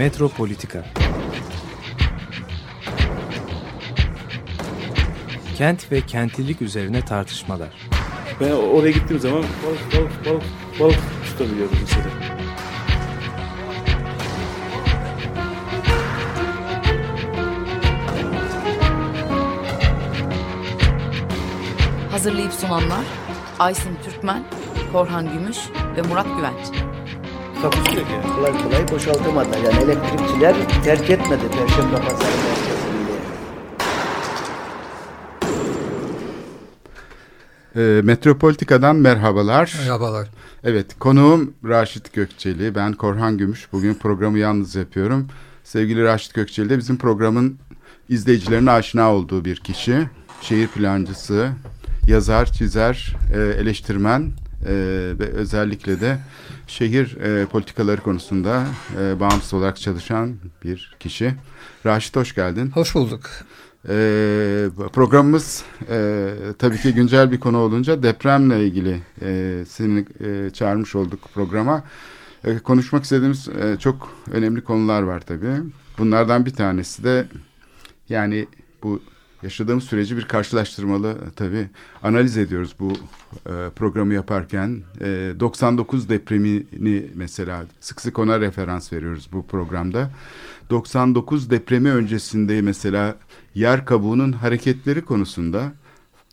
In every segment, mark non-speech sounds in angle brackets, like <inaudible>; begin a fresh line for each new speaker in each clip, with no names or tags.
Metropolitika Kent ve kentlilik üzerine tartışmalar.
Ben oraya gittiğim zaman balık balık balık balık tutabiliyorum mesela.
Hazırlayıp sunanlar Aysin Türkmen, Korhan Gümüş ve Murat Güvenç.
Takusu yok yani.
kolay kolay boşaltamadılar. Yani elektrikçiler terk etmedi Perşembe Pazarı merkezini.
E, Metropolitika'dan merhabalar.
Merhabalar.
Evet, konuğum Raşit Gökçeli. Ben Korhan Gümüş. Bugün programı yalnız yapıyorum. Sevgili Raşit Gökçeli de bizim programın izleyicilerine aşina olduğu bir kişi. Şehir plancısı, yazar, çizer, e, eleştirmen e, ve özellikle de şehir e, politikaları konusunda e, bağımsız olarak çalışan bir kişi. Raşit hoş geldin.
Hoş bulduk.
Ee, programımız e, tabii ki güncel bir konu olunca depremle ilgili e, seni e, çağırmış olduk programa. E, konuşmak istediğimiz e, çok önemli konular var tabii. Bunlardan bir tanesi de yani bu yaşadığımız süreci bir karşılaştırmalı e, tabii analiz ediyoruz bu e, programı yaparken. E, 99 depremini mesela sık sık ona referans veriyoruz bu programda. 99 depremi öncesinde mesela yer kabuğunun hareketleri konusunda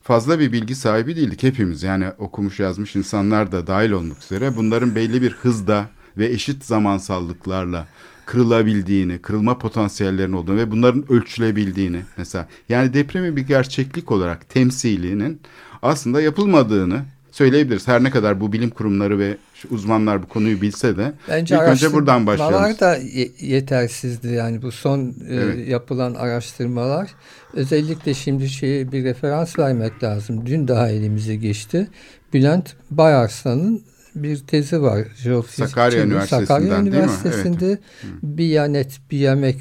fazla bir bilgi sahibi değildik hepimiz. Yani okumuş yazmış insanlar da dahil olmak üzere bunların belli bir hızda ve eşit zamansallıklarla kırılabildiğini, kırılma potansiyellerinin olduğunu ve bunların ölçülebildiğini mesela. Yani depremin bir gerçeklik olarak temsilinin aslında yapılmadığını söyleyebiliriz. Her ne kadar bu bilim kurumları ve uzmanlar bu konuyu bilse de
Bence
ilk önce buradan başlayalım.
araştırmalar da ye- yetersizdi. Yani bu son e,
Evet.
yapılan araştırmalar özellikle şimdi şeye bir referans vermek lazım. Dün daha elimize geçti. Bülent Bayarslan'ın bir tezi var. Jeofizikçi
Sakarya. Üniversitesi'nden
Sakarya
değil mi?
Üniversitesi'nde Biyanet, Biyamek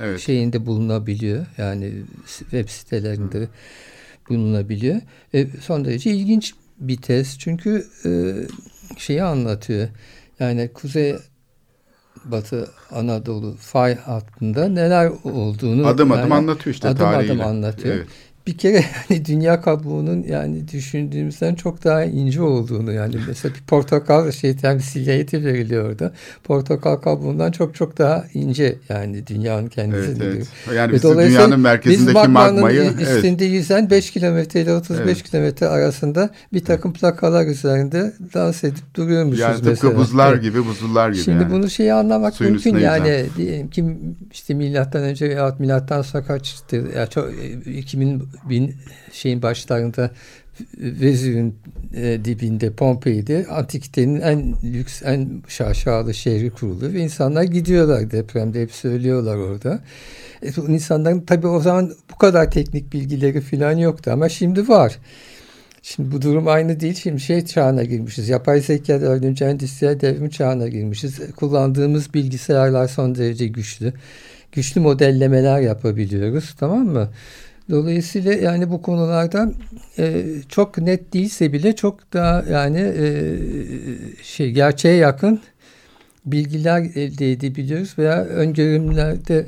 Evet.
şeyinde bulunabiliyor. Yani web sitelerinde bulunabiliyor. E, son derece ilginç bir tez. Çünkü e, şeyi anlatıyor. Yani Kuzey Batı Anadolu fay hattında neler olduğunu
Adım adım
yani
anlatıyor işte
adım
tarihiyle.
adım anlatıyor.
Evet.
Bir kere <laughs> yani dünya kabuğunun yani düşündüğümüzden çok daha ince olduğunu yani mesela bir portakal şey temsiliyeti veriliyor orada. Portakal kabuğundan çok çok daha ince yani dünyanın kendisi.
Evet,
diyor.
evet. Yani biz dünyanın merkezindeki
biz
magmayı evet,
üstünde yüzen 5 kilometre ile 35
Evet.
kilometre arasında bir takım plakalar üzerinde dans edip duruyormuşuz
yani tıpkı
mesela.
buzlar
Evet.
gibi buzullar gibi.
Şimdi
yani.
bunu şeyi anlamak
Suyun
mümkün yani
yüzen.
diyelim ki işte milattan önce veya milattan sonra kaçtı ya çok e, 2000 bin şeyin başlarında Vezüv'ün e, dibinde Pompei'de antikitenin en lüks en şaşalı şehri kurulu ve insanlar gidiyorlar depremde hep söylüyorlar orada. E, insanların tabii o zaman bu kadar teknik bilgileri falan yoktu ama şimdi var. Şimdi bu durum aynı değil. Şimdi şey çağına girmişiz. Yapay zeka dördüncü endüstriyel devrim çağına girmişiz. Kullandığımız bilgisayarlar son derece güçlü. Güçlü modellemeler yapabiliyoruz. Tamam mı? Dolayısıyla yani bu konularda e, çok net değilse bile çok daha yani e, şey gerçeğe yakın bilgiler elde edebiliyoruz veya öngörümlerde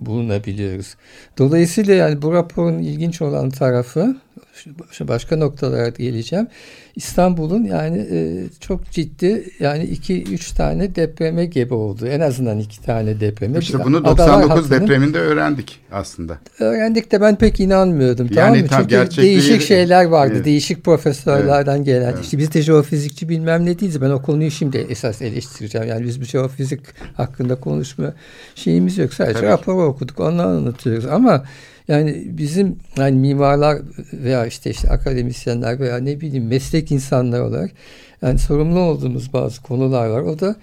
bulunabiliyoruz. Dolayısıyla yani bu raporun ilginç olan tarafı şu başka noktalara geleceğim. İstanbul'un yani e, çok ciddi yani 2-3 tane depreme gebe oldu. En azından 2 tane depreme.
İşte bunu
Adalar
99
hattının-
depreminde öğrendik aslında.
Öğrendik de ben pek inanmıyordum.
Yani
tamam mı?
tam
Çünkü
gerçekliği-
değişik şeyler vardı.
Evet.
Değişik profesörlerden gelen.
Evet.
İşte biz de jeofizikçi bilmem ne değiliz. Ben o konuyu şimdi esas eleştireceğim. Yani biz bir jeofizik hakkında konuşma şeyimiz yok. Sadece
Tabii.
raporu okuduk. Onları anlatıyoruz. Ama yani bizim yani mimarlar veya işte işte akademisyenler veya ne bileyim meslek insanları olarak yani sorumlu olduğumuz bazı konular var. O da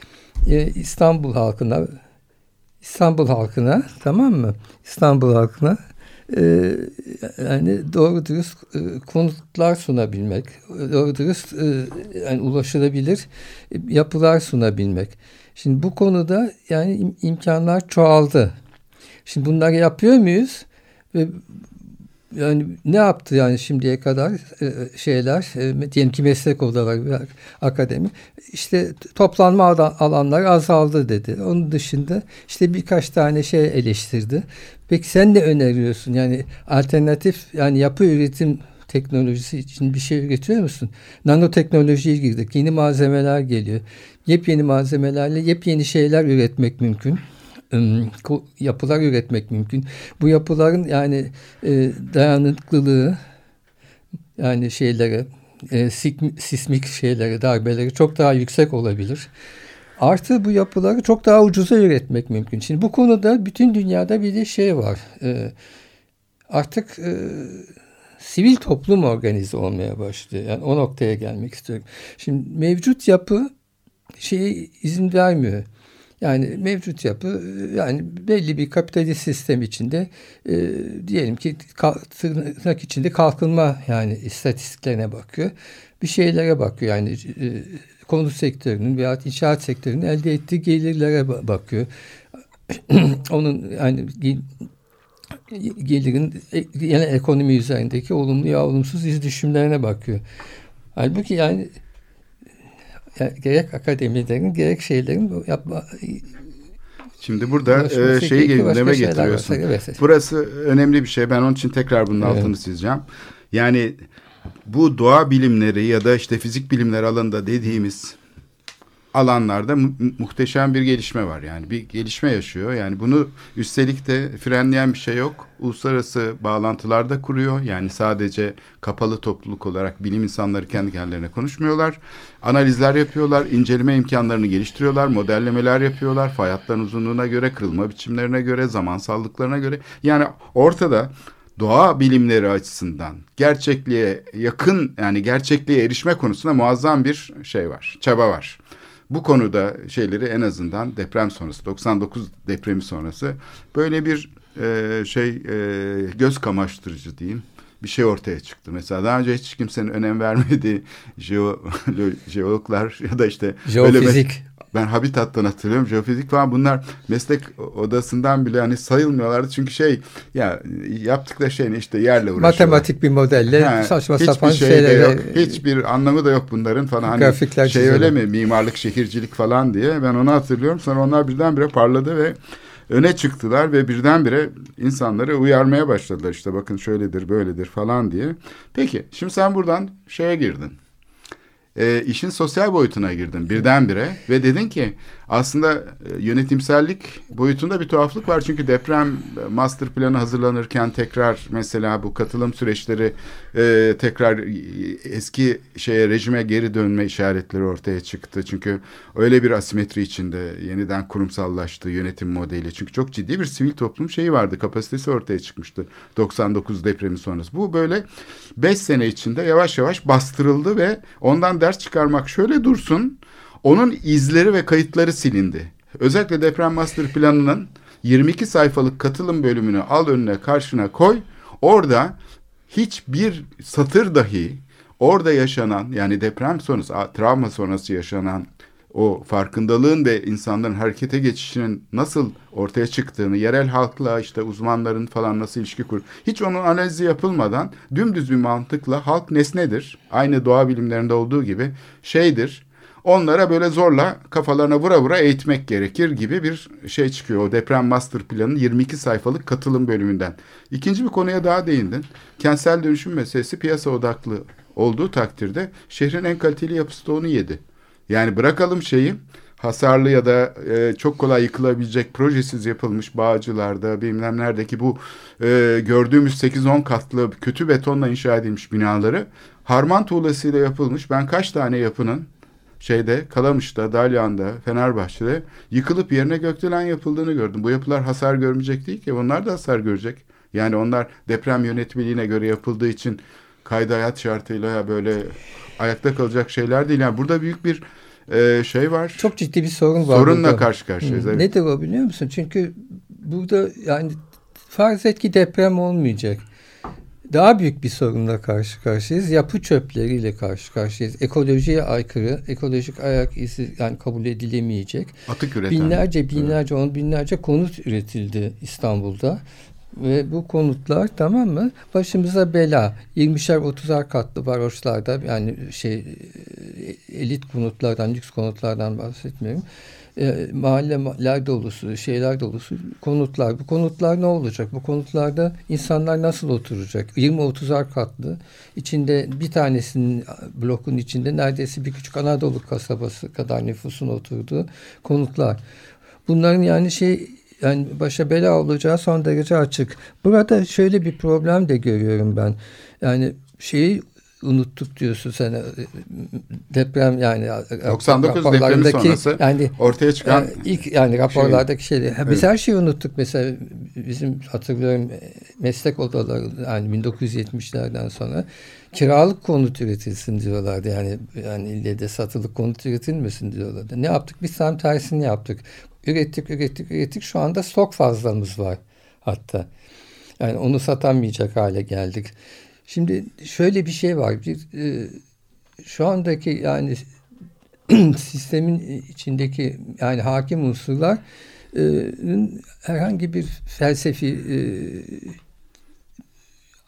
e, İstanbul halkına İstanbul halkına tamam mı? İstanbul halkına e, yani doğru dürüst e, konutlar sunabilmek, doğru dürüst e, yani ulaşılabilir e, yapılar sunabilmek. Şimdi bu konuda yani im- imkanlar çoğaldı. Şimdi bunları yapıyor muyuz? Ve yani ne yaptı yani şimdiye kadar e, şeyler e, diyelim ki meslek odaları akademi işte toplanma alanları azaldı dedi. Onun dışında işte birkaç tane şey eleştirdi. Peki sen ne öneriyorsun? Yani alternatif yani yapı üretim teknolojisi için bir şey üretiyor musun? Nanoteknolojiye girdik. Yeni malzemeler geliyor. Yepyeni malzemelerle yepyeni şeyler üretmek mümkün yapılar üretmek mümkün. Bu yapıların yani e, dayanıklılığı yani şeylere e, sismik şeylere darbeleri çok daha yüksek olabilir. Artı bu yapıları çok daha ucuza üretmek mümkün. Şimdi bu konuda bütün dünyada bir de şey var. E, artık e, sivil toplum organize olmaya başlıyor. Yani o noktaya gelmek istiyorum. Şimdi mevcut yapı şeye izin vermiyor. Yani mevcut yapı yani belli bir kapitalist sistem içinde e, diyelim ki tırnak içinde kalkınma yani istatistiklerine bakıyor. Bir şeylere bakıyor yani e, konut sektörünün veya inşaat sektörünün elde ettiği gelirlere bakıyor. <clears throat> Onun yani gelirin yani e, ekonomi üzerindeki olumlu ya olumsuz izdüşümlerine bakıyor. Halbuki yani yani gerek akademilerin gerek şeylerin yapma
Şimdi burada e, şeyi gündeme getiriyorsun. evet. Burası önemli bir şey. Ben onun için tekrar bunun evet. altını çizeceğim. Yani bu doğa bilimleri ya da işte fizik bilimleri alanında dediğimiz alanlarda mu muhteşem bir gelişme var. Yani bir gelişme yaşıyor. Yani bunu üstelik de frenleyen bir şey yok. Uluslararası bağlantılar da kuruyor. Yani sadece kapalı topluluk olarak bilim insanları kendi kendilerine konuşmuyorlar. Analizler yapıyorlar, inceleme imkanlarını geliştiriyorlar, modellemeler yapıyorlar. Fay uzunluğuna göre, kırılma biçimlerine göre, zamansallıklarına göre. Yani ortada doğa bilimleri açısından gerçekliğe yakın yani gerçekliğe erişme konusunda muazzam bir şey var, çaba var bu konuda şeyleri en azından deprem sonrası 99 depremi sonrası böyle bir e, şey e, göz kamaştırıcı diyeyim bir şey ortaya çıktı. Mesela daha önce hiç kimsenin önem vermediği <laughs> jeo, jeologlar ya da işte
jeofizik
ben Habitat'tan hatırlıyorum. Jeofizik falan bunlar meslek odasından bile hani sayılmıyorlardı. Çünkü şey ya yaptıkları şey ne işte yerle uğraşıyorlar.
Matematik bir modelle ha, saçma sapan
şey
şeyler.
Yok, hiçbir anlamı da yok bunların falan. Hani Grafikler şey çizelim. öyle mi mimarlık, şehircilik falan diye ben onu hatırlıyorum. Sonra onlar birdenbire parladı ve öne çıktılar ve birdenbire insanları uyarmaya başladılar. İşte bakın şöyledir, böyledir falan diye. Peki şimdi sen buradan şeye girdin e, işin sosyal boyutuna girdin birdenbire ve dedin ki aslında e, yönetimsellik boyutunda bir tuhaflık var. Çünkü deprem e, master planı hazırlanırken tekrar mesela bu katılım süreçleri e, tekrar eski şeye rejime geri dönme işaretleri ortaya çıktı. Çünkü öyle bir asimetri içinde yeniden kurumsallaştı yönetim modeli. Çünkü çok ciddi bir sivil toplum şeyi vardı. Kapasitesi ortaya çıkmıştı 99 depremi sonrası. Bu böyle 5 sene içinde yavaş yavaş bastırıldı ve ondan ders çıkarmak şöyle dursun onun izleri ve kayıtları silindi. Özellikle deprem master planının 22 sayfalık katılım bölümünü al önüne karşına koy. Orada hiçbir satır dahi orada yaşanan yani deprem sonrası, travma sonrası yaşanan o farkındalığın ve insanların harekete geçişinin nasıl ortaya çıktığını, yerel halkla işte uzmanların falan nasıl ilişki kur. Hiç onun analizi yapılmadan dümdüz bir mantıkla halk nesnedir. Aynı doğa bilimlerinde olduğu gibi şeydir onlara böyle zorla kafalarına vura vura eğitmek gerekir gibi bir şey çıkıyor. O deprem master planının 22 sayfalık katılım bölümünden. İkinci bir konuya daha değindin. Kentsel dönüşüm meselesi piyasa odaklı olduğu takdirde şehrin en kaliteli yapısı da onu yedi. Yani bırakalım şeyi hasarlı ya da e, çok kolay yıkılabilecek projesiz yapılmış bağcılarda bilmem neredeki bu e, gördüğümüz 8-10 katlı kötü betonla inşa edilmiş binaları harman tuğlasıyla yapılmış. Ben kaç tane yapının şeyde Kalamış'ta, Dalyan'da, Fenerbahçe'de yıkılıp yerine gökdelen yapıldığını gördüm. Bu yapılar hasar görmeyecek değil ki. Onlar da hasar görecek. Yani onlar deprem yönetmeliğine göre yapıldığı için kayda hayat şartıyla böyle ayakta kalacak şeyler değil. Yani burada büyük bir e, şey var.
Çok ciddi bir sorun var.
Sorunla burada. karşı karşıyayız.
Evet. Nedir o biliyor musun? Çünkü burada yani farz et ki deprem olmayacak daha büyük bir sorunla karşı karşıyayız. Yapı çöpleriyle karşı karşıyayız. Ekolojiye aykırı, ekolojik ayak izi yani kabul edilemeyecek.
Atık üreten.
Binlerce binlerce, on binlerce konut üretildi İstanbul'da. Ve bu konutlar tamam mı? Başımıza bela. 20'şer 30'ar katlı varoşlarda yani şey e, elit konutlardan, lüks konutlardan bahsetmiyorum. E, mahalleler dolusu, şeyler dolusu konutlar. Bu konutlar ne olacak? Bu konutlarda insanlar nasıl oturacak? 20-30'ar katlı. içinde bir tanesinin blokun içinde neredeyse bir küçük Anadolu kasabası kadar nüfusun oturduğu konutlar. Bunların yani şey yani başa bela olacağı son derece açık. Burada şöyle bir problem de görüyorum ben. Yani şeyi unuttuk diyorsun sen deprem yani
99 depremi sonrası yani ortaya çıkan
yani ilk yani raporlardaki şey, şeyleri. Evet. Biz her şeyi unuttuk mesela bizim hatırlıyorum meslek odaları yani 1970'lerden sonra kiralık konut üretilsin diyorlardı. Yani yani ille de satılık konut üretilmesin diyorlardı. Ne yaptık? Biz tam tersini yaptık. Ürettik, ürettik, ürettik. Şu anda stok fazlamız var hatta. Yani onu satamayacak hale geldik. Şimdi şöyle bir şey var. Bir, e, şu andaki yani <clears throat> sistemin içindeki yani hakim unsurlar e, herhangi bir felsefi e,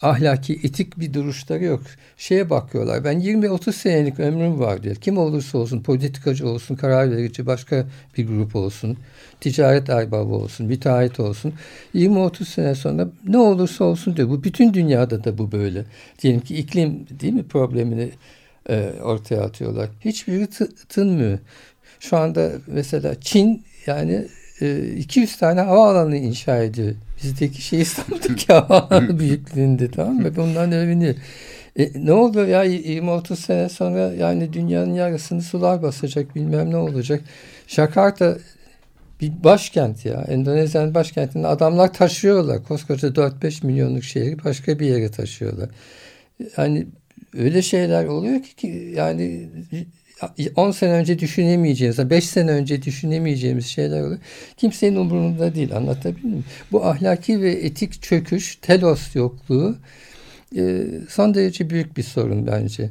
ahlaki, etik bir duruşları yok. Şeye bakıyorlar. Ben 20-30 senelik ömrüm var diyor. Kim olursa olsun, politikacı olsun, karar verici, başka bir grup olsun, ticaret erbabı olsun, müteahhit olsun. 20-30 sene sonra ne olursa olsun diyor. Bu bütün dünyada da bu böyle. Diyelim ki iklim değil mi problemini e, ortaya atıyorlar. Hiçbiri tınmıyor. Şu anda mesela Çin yani 200 e, tane havaalanı inşa ediyor. Bizdeki şey İstanbul'daki <laughs> havaalanı büyüklüğünde tamam mı? Bundan övünüyor. E, ne oldu ya 20-30 sene sonra yani dünyanın yarısını sular basacak bilmem ne olacak. Jakarta bir başkent ya. Endonezya'nın başkentinde adamlar taşıyorlar. Koskoca 4-5 milyonluk şehri başka bir yere taşıyorlar. Yani öyle şeyler oluyor ki yani 10 sene önce düşünemeyeceğimiz, 5 sene önce düşünemeyeceğimiz şeyler oluyor. Kimsenin umurunda değil. Anlatabildim mi? Bu ahlaki ve etik çöküş, telos yokluğu e, son derece büyük bir sorun bence.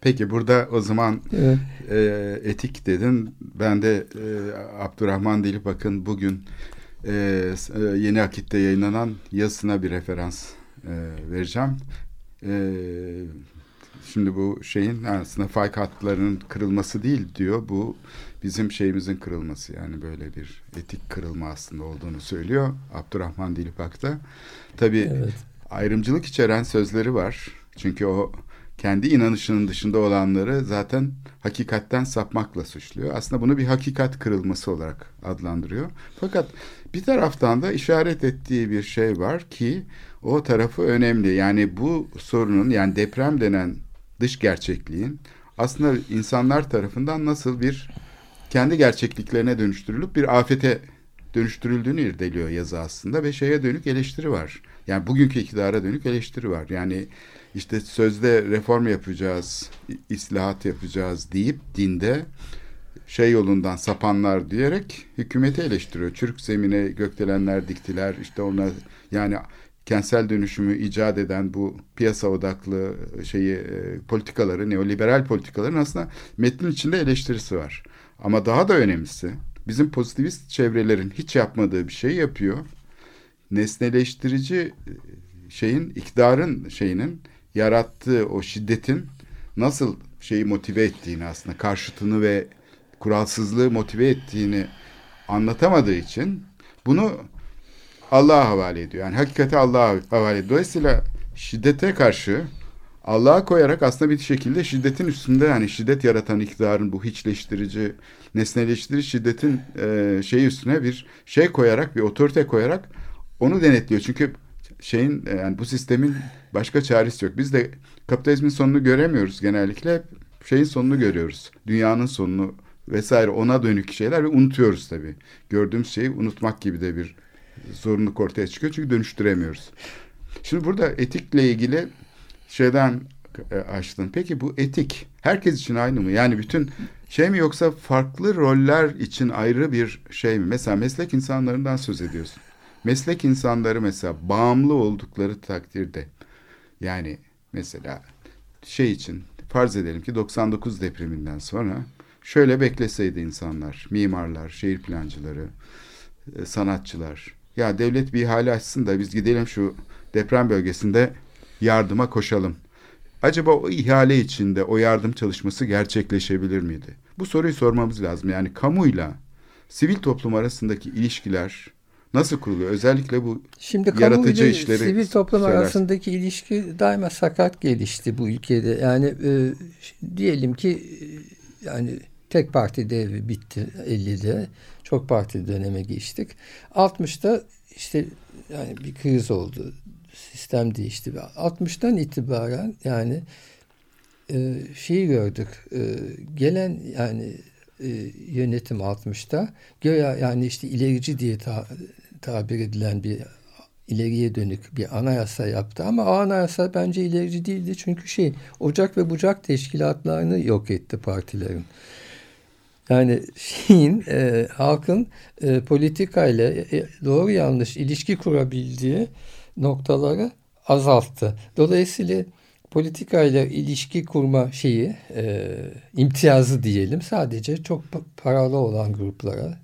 Peki burada o zaman evet. e, etik dedin. Ben de e, Abdurrahman Dilipak'ın bugün e, e, Yeni Akit'te yayınlanan yazısına bir referans e, vereceğim. E, Şimdi bu şeyin aslında fay hatlarının kırılması değil diyor. Bu bizim şeyimizin kırılması yani böyle bir etik kırılma aslında olduğunu söylüyor Abdurrahman Dilipak'ta. Tabii evet. ayrımcılık içeren sözleri var. Çünkü o kendi inanışının dışında olanları zaten hakikatten sapmakla suçluyor. Aslında bunu bir hakikat kırılması olarak adlandırıyor. Fakat bir taraftan da işaret ettiği bir şey var ki o tarafı önemli. Yani bu sorunun yani deprem denen dış gerçekliğin aslında insanlar tarafından nasıl bir kendi gerçekliklerine dönüştürülüp bir afete dönüştürüldüğünü irdeliyor yazı aslında ve şeye dönük eleştiri var. Yani bugünkü iktidara dönük eleştiri var. Yani işte sözde reform yapacağız, islahat yapacağız deyip dinde şey yolundan sapanlar diyerek hükümeti eleştiriyor. Çürük zemine gökdelenler diktiler. İşte ona yani kentsel dönüşümü icat eden bu piyasa odaklı şeyi e, politikaları, neoliberal politikaların aslında metnin içinde eleştirisi var. Ama daha da önemlisi bizim pozitivist çevrelerin hiç yapmadığı bir şey yapıyor. Nesneleştirici e, şeyin, iktidarın şeyinin yarattığı o şiddetin nasıl şeyi motive ettiğini aslında karşıtını ve kuralsızlığı motive ettiğini anlatamadığı için bunu Allah'a havale ediyor. Yani hakikati Allah'a havale ediyor. Dolayısıyla şiddete karşı Allah'a koyarak aslında bir şekilde şiddetin üstünde yani şiddet yaratan iktidarın bu hiçleştirici, nesneleştirici şiddetin e, şey üstüne bir şey koyarak, bir otorite koyarak onu denetliyor. Çünkü şeyin e, yani bu sistemin başka çaresi yok. Biz de kapitalizmin sonunu göremiyoruz genellikle. Şeyin sonunu görüyoruz. Dünyanın sonunu vesaire ona dönük şeyler ve unutuyoruz tabii. Gördüğümüz şeyi unutmak gibi de bir zorunluluk ortaya çıkıyor çünkü dönüştüremiyoruz. Şimdi burada etikle ilgili şeyden e, açtın. Peki bu etik herkes için aynı mı? Yani bütün şey mi yoksa farklı roller için ayrı bir şey mi? Mesela meslek insanlarından söz ediyorsun. Meslek insanları mesela bağımlı oldukları takdirde yani mesela şey için farz edelim ki 99 depreminden sonra şöyle bekleseydi insanlar, mimarlar, şehir plancıları, e, sanatçılar ya devlet bir ihale açsın da biz gidelim şu deprem bölgesinde yardıma koşalım. Acaba o ihale içinde o yardım çalışması gerçekleşebilir miydi? Bu soruyu sormamız lazım. Yani kamuyla sivil toplum arasındaki ilişkiler nasıl kuruluyor? Özellikle bu
Şimdi
yaratıcı
kamu
işleri
sivil toplum
söylersin.
arasındaki ilişki daima sakat gelişti bu ülkede. Yani e, diyelim ki e, yani tek parti devri bitti 50'de. Çok parti döneme geçtik. 60'ta işte yani bir kriz oldu. Sistem değişti. Ve 60'tan itibaren yani e, şeyi gördük. E, gelen yani e, yönetim 60'ta göya yani işte ilerici diye ta- tabir edilen bir ileriye dönük bir anayasa yaptı ama o anayasa bence ilerici değildi çünkü şey Ocak ve Bucak teşkilatlarını yok etti partilerin. Yani şeyin e, halkın e, politikayla e, doğru yanlış ilişki kurabildiği noktaları azalttı. Dolayısıyla politikayla ilişki kurma şeyi e, imtiyazı diyelim sadece çok pa- paralı olan gruplara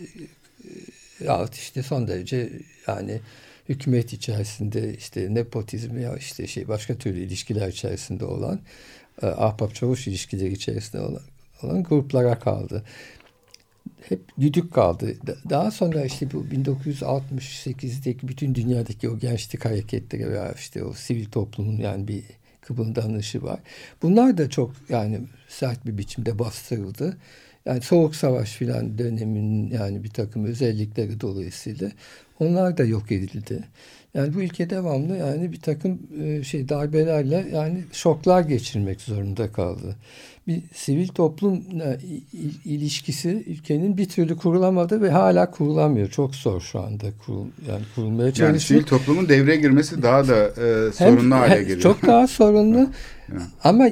e, yahut işte son derece yani hükümet içerisinde işte nepotizm ya işte şey başka türlü ilişkiler içerisinde olan e, ahbap çavuş ilişkileri içerisinde olan, olan gruplara kaldı. Hep güdük kaldı. Da- Daha sonra işte bu 1968'deki bütün dünyadaki o gençlik hareketleri veya işte o sivil toplumun yani bir kıpırdanışı var. Bunlar da çok yani sert bir biçimde bastırıldı. Yani soğuk savaş filan döneminin yani bir takım özellikleri dolayısıyla onlar da yok edildi. Yani bu ülke devamlı yani bir takım e, şey darbelerle yani şoklar geçirmek zorunda kaldı. Bir sivil toplumla i- i- ilişkisi ülkenin bir türlü kurulamadı ve hala kurulamıyor. Çok zor şu anda kurul yani kurulmaya
yani
çalışıyor.
sivil toplumun devreye girmesi daha da e, sorunlu hale geliyor.
Çok daha sorunlu. <laughs> Ama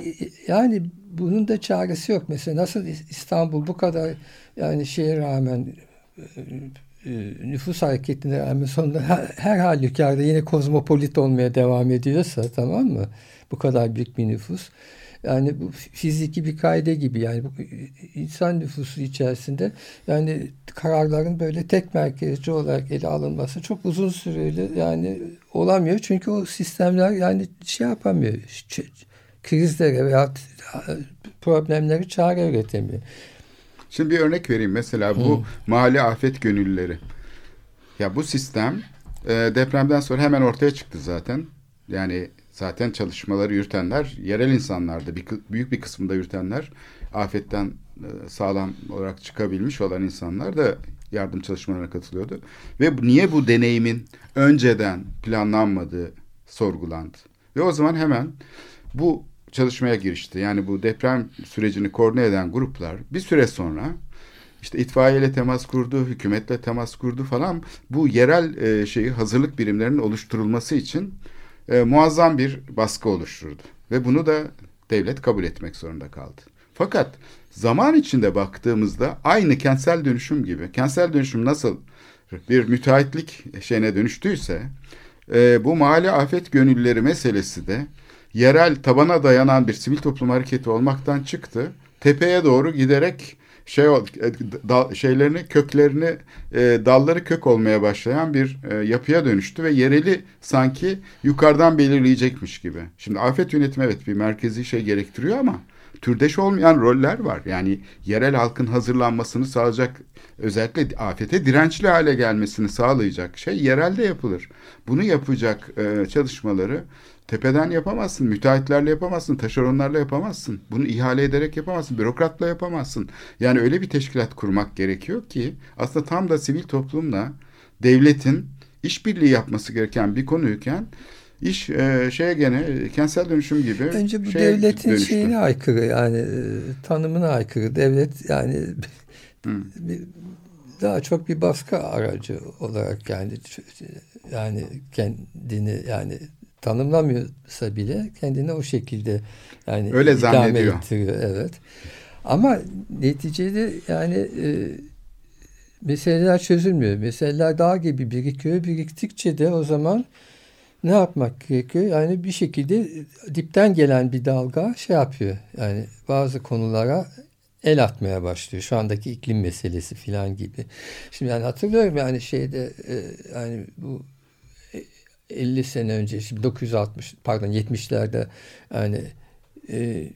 yani bunun da çaresi yok. Mesela nasıl İstanbul bu kadar yani şeye rağmen e, e, nüfus hareketine rağmen sonunda her, her halükarda yine kozmopolit olmaya devam ediyorsa tamam mı? Bu kadar büyük bir nüfus. Yani bu fiziki bir kaide gibi yani bu insan nüfusu içerisinde yani kararların böyle tek merkezci olarak ele alınması çok uzun süreli yani olamıyor. Çünkü o sistemler yani şey yapamıyor. Krizlere veya problemleri çare üretemiyor.
Şimdi bir örnek vereyim. Mesela bu mahalle afet gönüllüleri. Ya bu sistem e, depremden sonra hemen ortaya çıktı zaten. Yani zaten çalışmaları yürütenler yerel insanlardı. Bir, büyük bir kısmında yürütenler afetten e, sağlam olarak çıkabilmiş olan insanlar da yardım çalışmalarına katılıyordu. Ve niye bu deneyimin önceden planlanmadığı sorgulandı. Ve o zaman hemen bu çalışmaya girişti. Yani bu deprem sürecini koordine eden gruplar bir süre sonra işte itfaiyeyle temas kurdu, hükümetle temas kurdu falan. Bu yerel e, şeyi hazırlık birimlerinin oluşturulması için e, muazzam bir baskı oluşturdu. Ve bunu da devlet kabul etmek zorunda kaldı. Fakat zaman içinde baktığımızda aynı kentsel dönüşüm gibi, kentsel dönüşüm nasıl bir müteahhitlik şeyine dönüştüyse, e, bu mahalle afet gönüllüleri meselesi de yerel tabana dayanan bir sivil toplum hareketi olmaktan çıktı. Tepeye doğru giderek şey e, şeylerini köklerini e, dalları kök olmaya başlayan bir e, yapıya dönüştü ve yereli sanki yukarıdan belirleyecekmiş gibi. Şimdi afet yönetimi evet bir merkezi şey gerektiriyor ama türdeş olmayan roller var. Yani yerel halkın hazırlanmasını sağlayacak özellikle afete dirençli hale gelmesini sağlayacak şey yerelde yapılır. Bunu yapacak çalışmaları tepeden yapamazsın, müteahhitlerle yapamazsın, taşeronlarla yapamazsın. Bunu ihale ederek yapamazsın, bürokratla yapamazsın. Yani öyle bir teşkilat kurmak gerekiyor ki aslında tam da sivil toplumla devletin işbirliği yapması gereken bir konuyken iş e, şeye gene e, kentsel dönüşüm gibi
Bence bu devletin
dönüştü.
şeyine aykırı yani e, tanımına aykırı. Devlet yani bir- daha çok bir baskı aracı olarak yani yani kendini yani tanımlamıyorsa bile kendini o şekilde yani
Öyle zannediyor.
ettiriyor, evet. Ama neticede yani e, meseleler çözülmüyor. Meseleler dağ gibi birikiyor. Biriktikçe de o zaman ne yapmak gerekiyor? Yani bir şekilde dipten gelen bir dalga şey yapıyor. Yani bazı konulara el atmaya başlıyor. Şu andaki iklim meselesi filan gibi. Şimdi yani hatırlıyorum yani şeyde e, yani bu 50 sene önce şimdi 960 pardon 70'lerde yani e,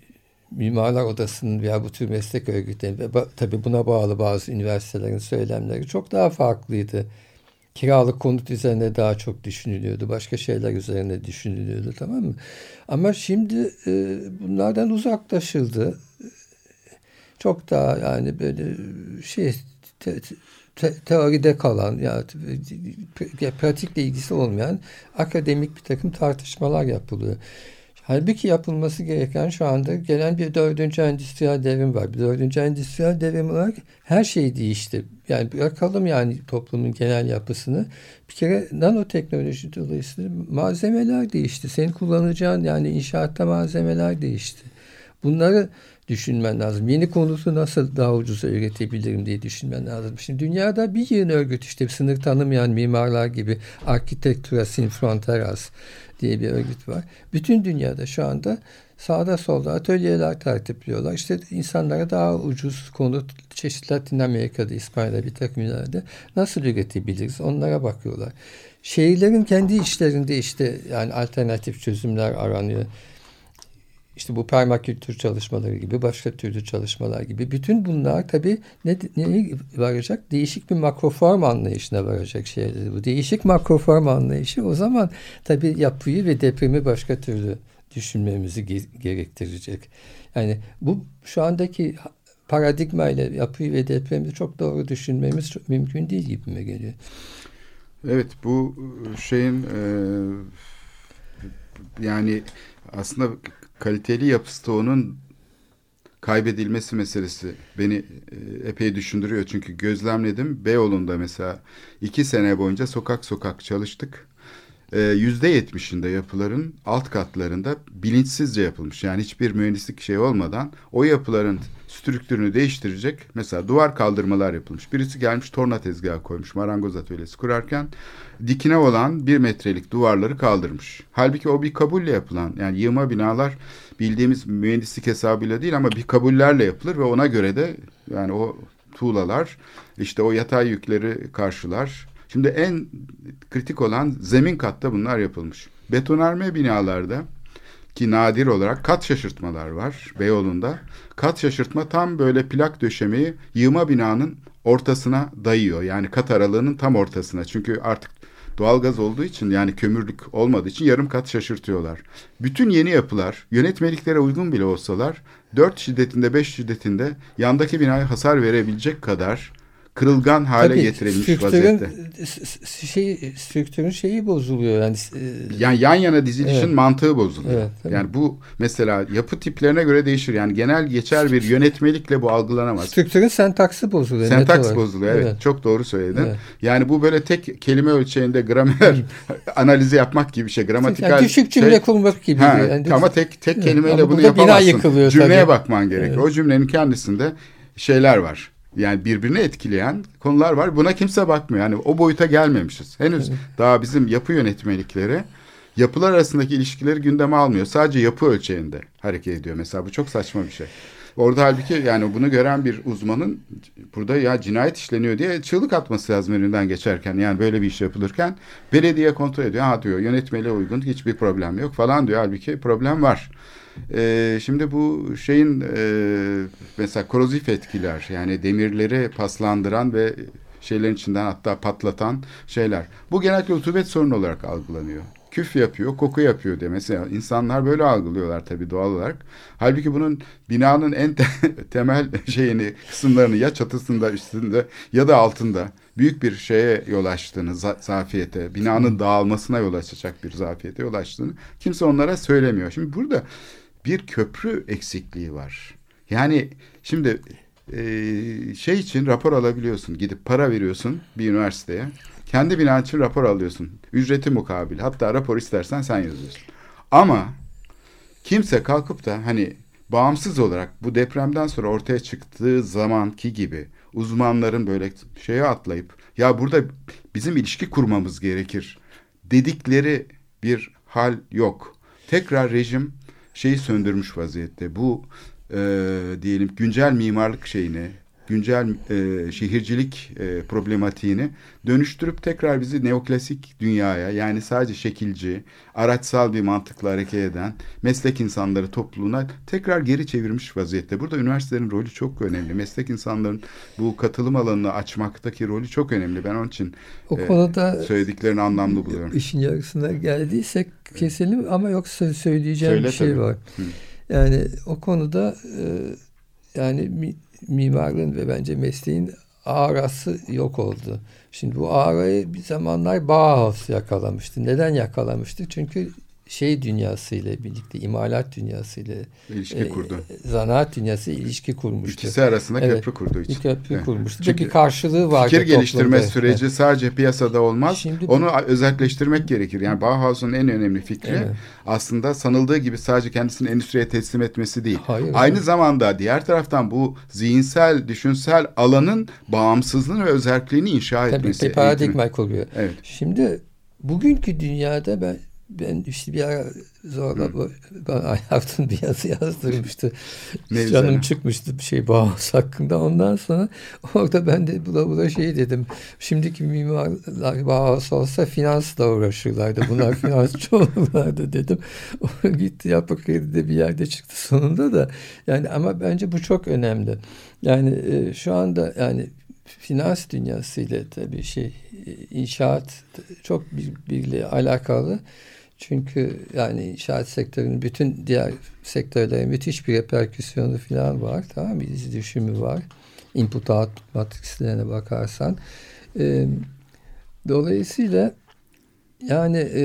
Mimarlar Odası'nın veya bu tür meslek örgütlerinin ve tabii buna bağlı bazı üniversitelerin söylemleri çok daha farklıydı. Kiralık konut üzerine daha çok düşünülüyordu. Başka şeyler üzerine düşünülüyordu tamam mı? Ama şimdi e, bunlardan uzaklaşıldı. Çok daha yani böyle şey te, te, teoride kalan ya pratikle ilgisi olmayan akademik bir takım tartışmalar yapılıyor. Halbuki yapılması gereken şu anda gelen bir dördüncü endüstriyel devrim var. Bir dördüncü endüstriyel devrim olarak her şey değişti. Yani bırakalım yani toplumun genel yapısını. Bir kere nanoteknoloji dolayısıyla malzemeler değişti. Senin kullanacağın yani inşaatta malzemeler değişti. Bunları düşünmen lazım. Yeni konutu nasıl daha ucuza üretebilirim diye düşünmen lazım. Şimdi dünyada bir yeni örgüt işte sınır tanımayan mimarlar gibi Arkitektura Sin Fronteras diye bir örgüt var. Bütün dünyada şu anda sağda solda atölyeler tertipliyorlar. İşte insanlara daha ucuz konut çeşitli Latin Amerika'da, İspanya'da bir takım ülkelerde nasıl üretebiliriz onlara bakıyorlar. Şehirlerin kendi işlerinde işte yani alternatif çözümler aranıyor. İşte bu permakültür çalışmaları gibi, başka türlü çalışmalar gibi. Bütün bunlar tabii ne, neye varacak? Değişik bir makroform anlayışına varacak şeyler. Bu değişik makroform anlayışı o zaman tabii yapıyı ve depremi başka türlü düşünmemizi ge- gerektirecek. Yani bu şu andaki paradigma ile yapıyı ve depremi çok doğru düşünmemiz çok mümkün değil gibime geliyor.
Evet bu şeyin e, yani aslında kaliteli yapı stoğunun kaybedilmesi meselesi beni e, epey düşündürüyor. Çünkü gözlemledim Beyoğlu'nda mesela iki sene boyunca sokak sokak çalıştık. E, yüzde yetmişinde yapıların alt katlarında bilinçsizce yapılmış. Yani hiçbir mühendislik şey olmadan o yapıların strüktürünü değiştirecek mesela duvar kaldırmalar yapılmış. Birisi gelmiş torna tezgahı koymuş marangoz atölyesi kurarken dikine olan bir metrelik duvarları kaldırmış. Halbuki o bir kabulle yapılan yani yığma binalar bildiğimiz mühendislik hesabıyla değil ama bir kabullerle yapılır ve ona göre de yani o tuğlalar işte o yatay yükleri karşılar. Şimdi en kritik olan zemin katta bunlar yapılmış. Betonarme binalarda ki nadir olarak kat şaşırtmalar var Beyoğlu'nda. Kat şaşırtma tam böyle plak döşemeyi yığma binanın ortasına dayıyor. Yani kat aralığının tam ortasına. Çünkü artık doğalgaz olduğu için yani kömürlük olmadığı için yarım kat şaşırtıyorlar. Bütün yeni yapılar yönetmeliklere uygun bile olsalar 4 şiddetinde 5 şiddetinde yandaki binaya hasar verebilecek kadar kırılgan hale Tabii, getirilmiş vaziyette.
Şey, strüktürün şeyi bozuluyor. Yani,
e, yani yan yana dizilişin evet. mantığı bozuluyor. Evet, yani bu mesela yapı tiplerine göre değişir. Yani genel geçer bir yönetmelikle bu algılanamaz.
Strüktürün sentaksı bozuluyor.
Sentaks bozuluyor evet. evet. Çok doğru söyledin. Evet. Yani bu böyle tek kelime ölçeğinde gramer <laughs> analizi yapmak gibi bir şey. Gramatikal
yani düşük cümle şey, kurmak gibi.
Ha, yani, ama tek tek kelimeyle evet. bunu yapamazsın. Cümleye tabii. bakman gerek. Evet. O cümlenin kendisinde şeyler var yani birbirini etkileyen konular var. Buna kimse bakmıyor. Yani o boyuta gelmemişiz. Henüz evet. daha bizim yapı yönetmelikleri yapılar arasındaki ilişkileri gündeme almıyor. Sadece yapı ölçeğinde hareket ediyor. Mesela bu çok saçma bir şey. Orada halbuki yani bunu gören bir uzmanın burada ya cinayet işleniyor diye çığlık atması lazım önünden geçerken. Yani böyle bir iş yapılırken belediye kontrol ediyor. Ha diyor yönetmeliğe uygun hiçbir problem yok falan diyor. Halbuki problem var. E, şimdi bu şeyin e, mesela korozif etkiler yani demirleri paslandıran ve şeylerin içinden hatta patlatan şeyler. Bu genellikle rutubet sorunu olarak algılanıyor. Küf yapıyor, koku yapıyor diye. Mesela insanlar böyle algılıyorlar tabii doğal olarak. Halbuki bunun binanın en te <laughs> temel şeyini, kısımlarını ya çatısında, üstünde ya da altında büyük bir şeye yol açtığını, za zafiyete, binanın dağılmasına yol açacak bir zafiyete yol açtığını kimse onlara söylemiyor. Şimdi burada bir köprü eksikliği var. Yani şimdi e, şey için rapor alabiliyorsun. Gidip para veriyorsun bir üniversiteye. Kendi binan için rapor alıyorsun. Ücreti mukabil. Hatta rapor istersen sen yazıyorsun. Ama kimse kalkıp da hani bağımsız olarak bu depremden sonra ortaya çıktığı zamanki gibi uzmanların böyle şeye atlayıp ya burada bizim ilişki kurmamız gerekir dedikleri bir hal yok. Tekrar rejim şeyi söndürmüş vaziyette. Bu e, diyelim güncel mimarlık şeyini, güncel e, şehircilik e, problematiğini dönüştürüp tekrar bizi neoklasik dünyaya yani sadece şekilci, araçsal bir mantıkla hareket eden meslek insanları topluluğuna tekrar geri çevirmiş vaziyette. Burada üniversitelerin rolü çok önemli. Meslek insanların bu katılım alanını açmaktaki rolü çok önemli. Ben onun için
o
e,
konuda
söylediklerini anlamlı buluyorum.
İşin yarısına geldiysek keselim ama yoksa söyleyeceğim
Söyle
bir şey
tabii.
var.
Hı.
Yani o konuda e, yani mi, mimarlığın ve bence mesleğin ağrası yok oldu. Şimdi bu ağrayı bir zamanlar Bauhaus yakalamıştı. Neden yakalamıştı? Çünkü şey dünyasıyla birlikte, imalat dünyasıyla,
İlişki
e,
kurdu.
zanaat dünyası ilişki kurmuştu.
İkisi arasında
Evet.
köprü kurduğu için.
Bir köprü
Evet.
kurmuştu.
Çünkü
bir karşılığı vardı.
Fikir geliştirme
toplumda.
süreci sadece piyasada olmaz.
Şimdi-
Onu özelleştirmek gerekir. Yani Bauhaus'un en önemli fikri
Evet.
aslında sanıldığı gibi sadece kendisini endüstriye teslim etmesi değil.
Hayır,
Aynı
hayır.
zamanda diğer taraftan bu zihinsel, düşünsel alanın bağımsızlığını ve özelliğini inşa
Tabii
etmesi.
bir paradigma kuruyor.
Evet.
Şimdi bugünkü dünyada ben ben işte bir ara zorla bu- bana <laughs> Ayhart'ın bir yazı yazdırmıştı. Canım çıkmıştı bir şey Bauhaus hakkında. Ondan sonra orada ben de bula bula şey dedim. Şimdiki mimarlar Bauhaus olsa finansla uğraşırlardı. Bunlar <laughs> finansçı olurlardı dedim. O gitti yapı kredide bir yerde çıktı sonunda da. Yani ama bence bu çok önemli. Yani e, şu anda yani finans dünyasıyla tabii şey e, inşaat çok birbiriyle alakalı. Çünkü yani inşaat sektörünün bütün diğer sektörlere müthiş bir reperküsyonu falan var. Tamam mı? Düşümü var. Input output matrislerine bakarsan. Ee, dolayısıyla yani e,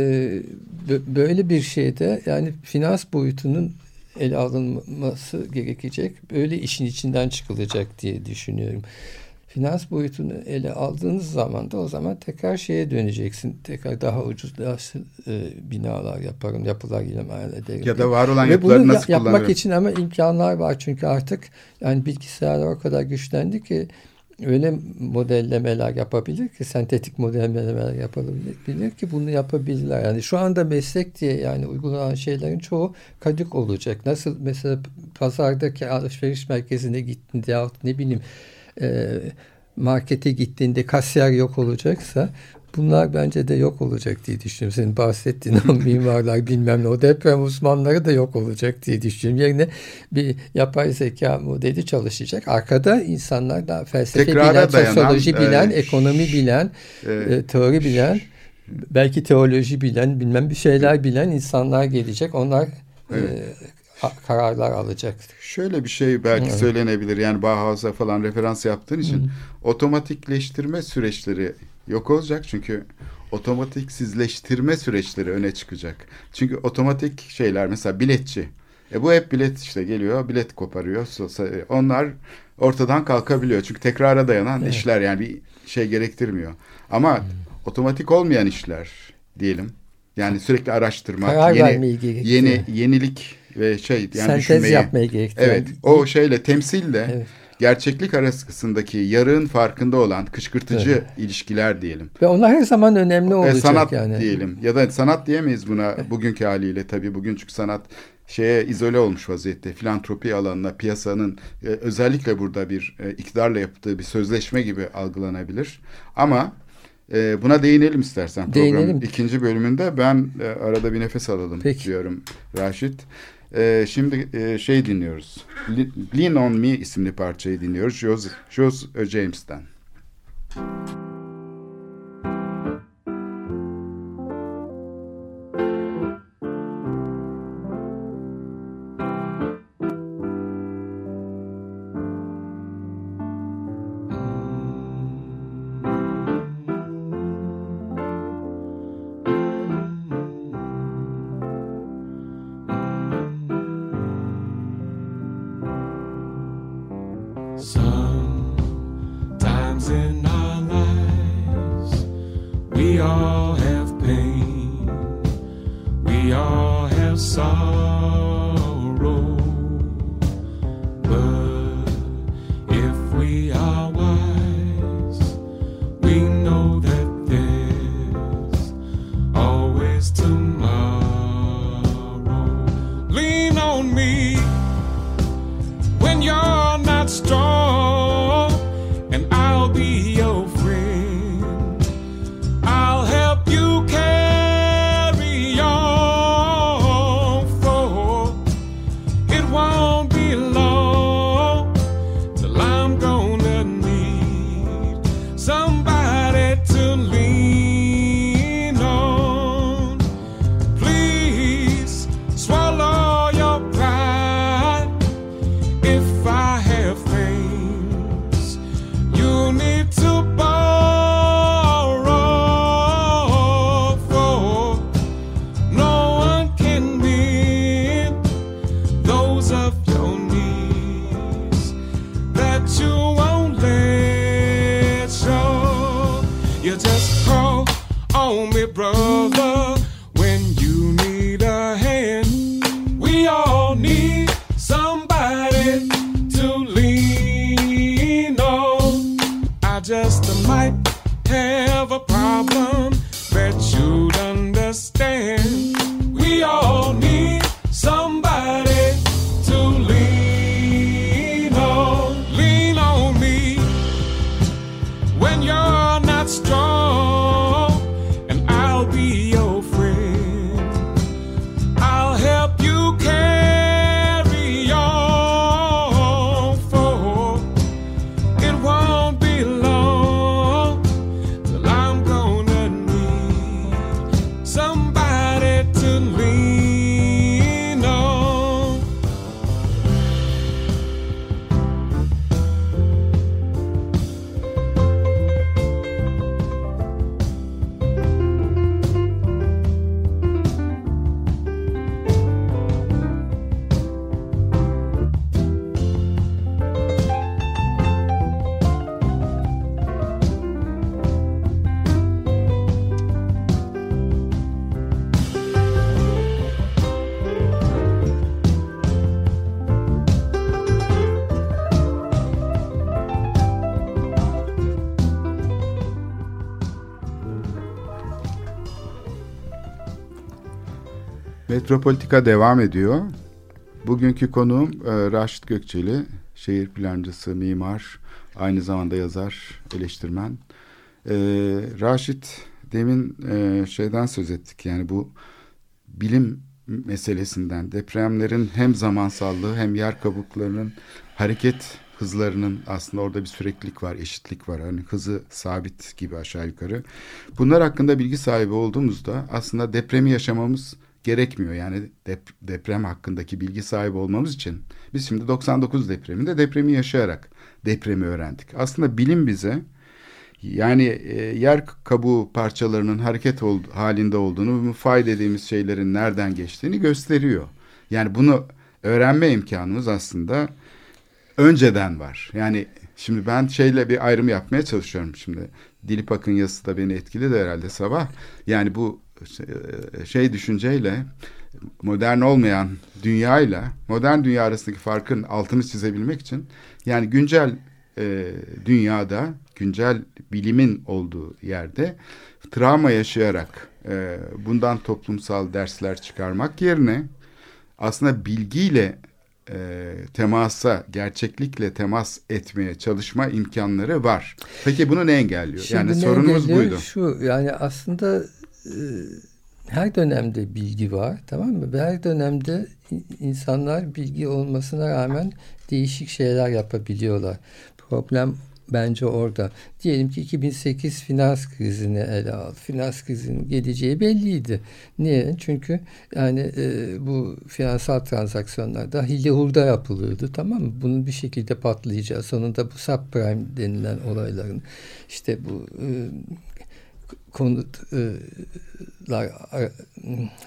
bö- böyle bir şeyde yani finans boyutunun ele alınması gerekecek. Böyle işin içinden çıkılacak diye düşünüyorum finans boyutunu ele aldığınız zaman da o zaman tekrar şeye döneceksin. Tekrar daha ucuz daha e, binalar yaparım, yapılar imal ederim.
Ya da var olan
Ve
yapıları
bunu
nasıl
yapmak
kullanırım?
için ama imkanlar var çünkü artık yani bilgisayarlar o kadar güçlendi ki öyle modellemeler yapabilir ki sentetik modellemeler yapabilir ki bunu yapabilirler. Yani şu anda meslek diye yani uygulanan şeylerin çoğu kadük olacak. Nasıl mesela pazardaki alışveriş merkezine gittiğinde yahut ne bileyim e, markete gittiğinde kasiyer yok olacaksa bunlar bence de yok olacak diye düşünüyorum. Senin bahsettiğin o <laughs> mimarlar bilmem ne o deprem uzmanları da yok olacak diye düşünüyorum. Yerine bir yapay zeka modeli çalışacak. Arkada insanlar daha felsefe
Tekrara
bilen,
dayanan,
sosyoloji bilen,
e,
ekonomi bilen,
e,
e, teori bilen, belki teoloji bilen, bilmem bir şeyler bilen insanlar gelecek. Onlar
Evet.
E, kararlar alacak.
Şöyle bir şey belki
Evet.
söylenebilir. Yani Bauhaus'a falan referans yaptığın için otomatikleştirme süreçleri yok olacak. Çünkü otomatiksizleştirme süreçleri öne çıkacak. Çünkü otomatik şeyler mesela biletçi. E bu hep bilet işte geliyor, bilet koparıyor. So- Onlar ortadan kalkabiliyor. Çünkü tekrara dayanan
Evet.
işler yani bir şey gerektirmiyor. Ama otomatik olmayan işler diyelim. Yani sürekli araştırma,
Karar
yeni, yeni yenilik ve şey yani
Sentez
düşünmeyi.
yapmayı gerektiren.
Evet, o şeyle temsille
Evet.
gerçeklik arasındaki yarığın farkında olan kışkırtıcı
Evet.
ilişkiler diyelim.
Ve onlar her zaman önemli
Ve
olacak
sanat
yani.
diyelim ya da sanat diyemeyiz buna bugünkü haliyle tabii bugün çünkü sanat şeye izole olmuş vaziyette. Filantropi alanına, piyasanın e, özellikle burada bir e, iktidarla yaptığı bir sözleşme gibi algılanabilir. Ama e, buna değinelim istersen programın
Değinelim.
ikinci bölümünde. Ben e, arada bir nefes alalım
Peki.
diyorum Raşit. E, şimdi e, şey dinliyoruz. Le- Lean On Me isimli parçayı dinliyoruz. Jos, Jos James'ten.
Sometimes
Metropolitika devam ediyor. Bugünkü konuğum e, Raşit Gökçeli, şehir plancısı, mimar, aynı zamanda yazar, eleştirmen. E, Raşit demin e, şeyden söz ettik yani bu bilim meselesinden, depremlerin hem zamansallığı hem yer kabuklarının hareket hızlarının aslında orada bir süreklilik var, eşitlik var. Hani hızı sabit gibi aşağı yukarı. Bunlar hakkında bilgi sahibi olduğumuzda aslında depremi yaşamamız gerekmiyor. Yani dep- deprem hakkındaki bilgi sahibi olmamız için biz şimdi 99 depreminde depremi yaşayarak depremi öğrendik. Aslında bilim bize yani e, yer kabuğu parçalarının hareket ol, halinde olduğunu, fay dediğimiz şeylerin nereden geçtiğini gösteriyor. Yani bunu öğrenme imkanımız aslında önceden var. Yani şimdi ben şeyle bir ayrım yapmaya çalışıyorum şimdi. Dilip Akın yazısı da beni etkiledi herhalde sabah. Yani bu şey düşünceyle modern olmayan dünyayla modern dünya arasındaki farkın altını çizebilmek için yani güncel e, dünyada güncel bilimin olduğu yerde travma yaşayarak e, bundan toplumsal dersler çıkarmak yerine aslında bilgiyle e, temasa, gerçeklikle temas etmeye çalışma imkanları var. Peki bunu ne engelliyor?
Şimdi
yani
ne
sorunumuz
engelliyor?
buydu.
Şu yani aslında e, her dönemde bilgi var tamam mı? Her dönemde in- insanlar bilgi olmasına rağmen değişik şeyler yapabiliyorlar. Problem bence orada. Diyelim ki 2008 finans krizini ele al. Finans krizinin geleceği belliydi. Niye? Çünkü yani e, bu finansal transaksiyonlarda hile hurda yapılıyordu tamam mı? Bunun bir şekilde patlayacağı sonunda bu subprime denilen olayların işte bu e, konutlar e,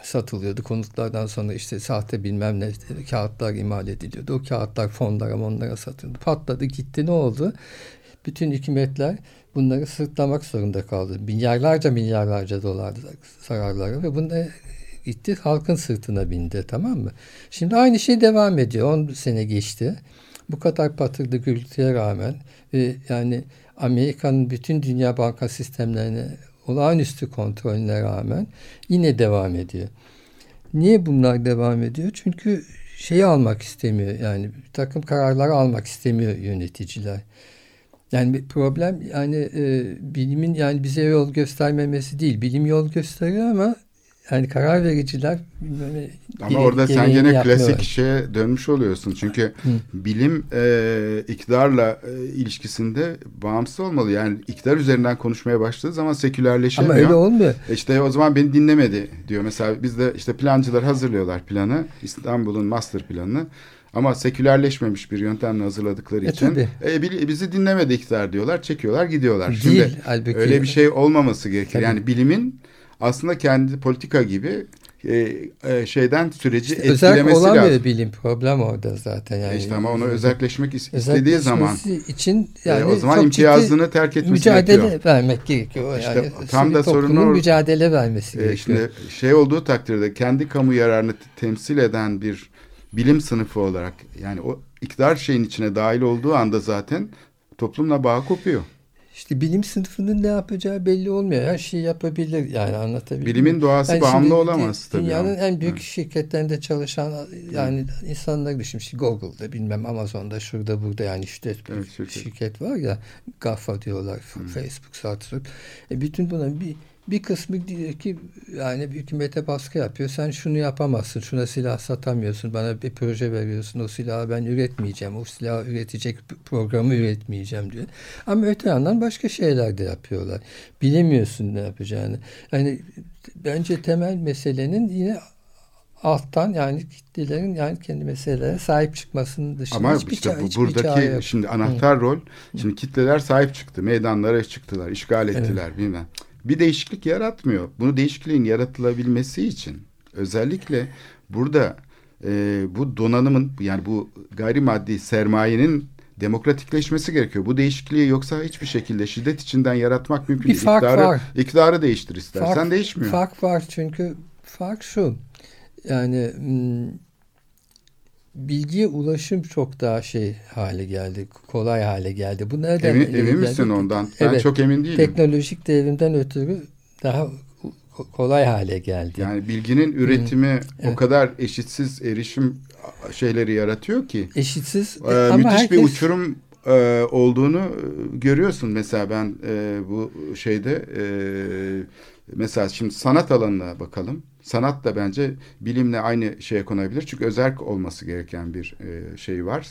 satılıyordu. Konutlardan sonra işte sahte bilmem ne kağıtlar imal ediliyordu. O kağıtlar fonlara monlara satılıyordu. Patladı gitti ne oldu? Bütün hükümetler bunları sırtlamak zorunda kaldı. Milyarlarca milyarlarca dolar zararları ve bunlar gitti halkın sırtına bindi tamam mı? Şimdi aynı şey devam ediyor. 10 sene geçti. Bu kadar patırdı gürültüye rağmen ve yani Amerika'nın bütün dünya banka sistemlerine olağanüstü kontrolüne rağmen yine devam ediyor. Niye bunlar devam ediyor? Çünkü şeyi almak istemiyor yani bir takım kararları almak istemiyor yöneticiler. Yani bir problem yani e, bilimin yani bize yol göstermemesi değil. Bilim yol gösteriyor ama yani karar vericiler bilmem,
Ama
gere-
orada sen
yapmıyorlar.
klasik şeye dönmüş oluyorsun. Çünkü bilim e, iktidarla e, ilişkisinde bağımsız olmalı. Yani iktidar üzerinden konuşmaya başladığı zaman sekülerleşemiyor.
Ama öyle olmuyor.
E İşte o zaman beni dinlemedi diyor. Mesela bizde işte plancılar hazırlıyorlar planı. İstanbul'un master planını. Ama sekülerleşmemiş bir yöntemle hazırladıkları
E,
için
tabii.
e, bizi dinlemedi iktidar diyorlar. Çekiyorlar gidiyorlar.
Değil,
Şimdi
halbuki-
öyle bir şey olmaması gerekir.
Tabii.
Yani bilimin aslında kendi politika gibi e, e, şeyden süreci
İşte özel
etkilemesi
olamıyor
lazım.
bilim problem orada zaten yani.
E işte ama onu özelleşmek is- istediği zaman
için
e,
yani
o zaman imtiyazını terk etmesi
mücadele
gerekiyor.
vermek gerekiyor.
İşte
Yani
tam da sorunu or-
mücadele vermesi
E,
gerekiyor.
şimdi şey olduğu takdirde kendi kamu yararını temsil eden bir bilim sınıfı olarak yani o iktidar şeyin içine dahil olduğu anda zaten toplumla bağ kopuyor.
İşte bilim sınıfının ne yapacağı belli olmuyor. Her şeyi yapabilir yani anlatabilir
Bilimin doğası
Yani
bağımlı
şimdi
olamaz tabii
Dünyanın
ama.
en büyük şirketlerinde çalışan yani insanlar düşün. İşte Google'da bilmem Amazon'da şurada burada yani işte
Evet,
şirket.
şirket.
var ya GAFA diyorlar. Facebook, Satürk. E bütün bunların bir bir kısmı diyor ki yani hükümete baskı yapıyor. Sen şunu yapamazsın. Şuna silah satamıyorsun. Bana bir proje veriyorsun. O silahı ben üretmeyeceğim. O silahı üretecek programı üretmeyeceğim diyor. Ama öte yandan başka şeyler de yapıyorlar. Bilemiyorsun ne yapacağını. Yani bence temel meselenin yine alttan yani kitlelerin yani kendi meselelere sahip çıkmasının dışında
Ama
hiçbir
işte bu
hiçbir
buradaki şimdi anahtar rol şimdi kitleler sahip çıktı. Meydanlara çıktılar, işgal ettiler bilmem. Bir değişiklik yaratmıyor. Bunu değişikliğin yaratılabilmesi için özellikle burada e, bu donanımın yani bu gayrimaddi sermayenin demokratikleşmesi gerekiyor. Bu değişikliği yoksa hiçbir şekilde şiddet içinden yaratmak mümkün
Bir
değil.
fark
İktidarı,
var.
iktidarı değiştir istersen
Fark-
değişmiyor.
Fark var çünkü fark şu. Yani hmm, bilgiye ulaşım çok daha şey hale geldi. Kolay hale geldi. Bu nereden
Emin, emin misin ondan? Ben
Evet.
çok emin değilim.
Teknolojik devrimden ötürü daha ko- kolay hale geldi.
Yani bilginin üretimi o
Evet.
kadar eşitsiz erişim şeyleri yaratıyor ki
Eşitsiz
e,
ama
müthiş
herkes
bir uçurum e, olduğunu e, görüyorsun. Mesela ben e, bu şeyde e, mesela şimdi sanat alanına bakalım. Sanat da bence bilimle aynı şeye konabilir. Çünkü özerk olması gereken bir e, şey var.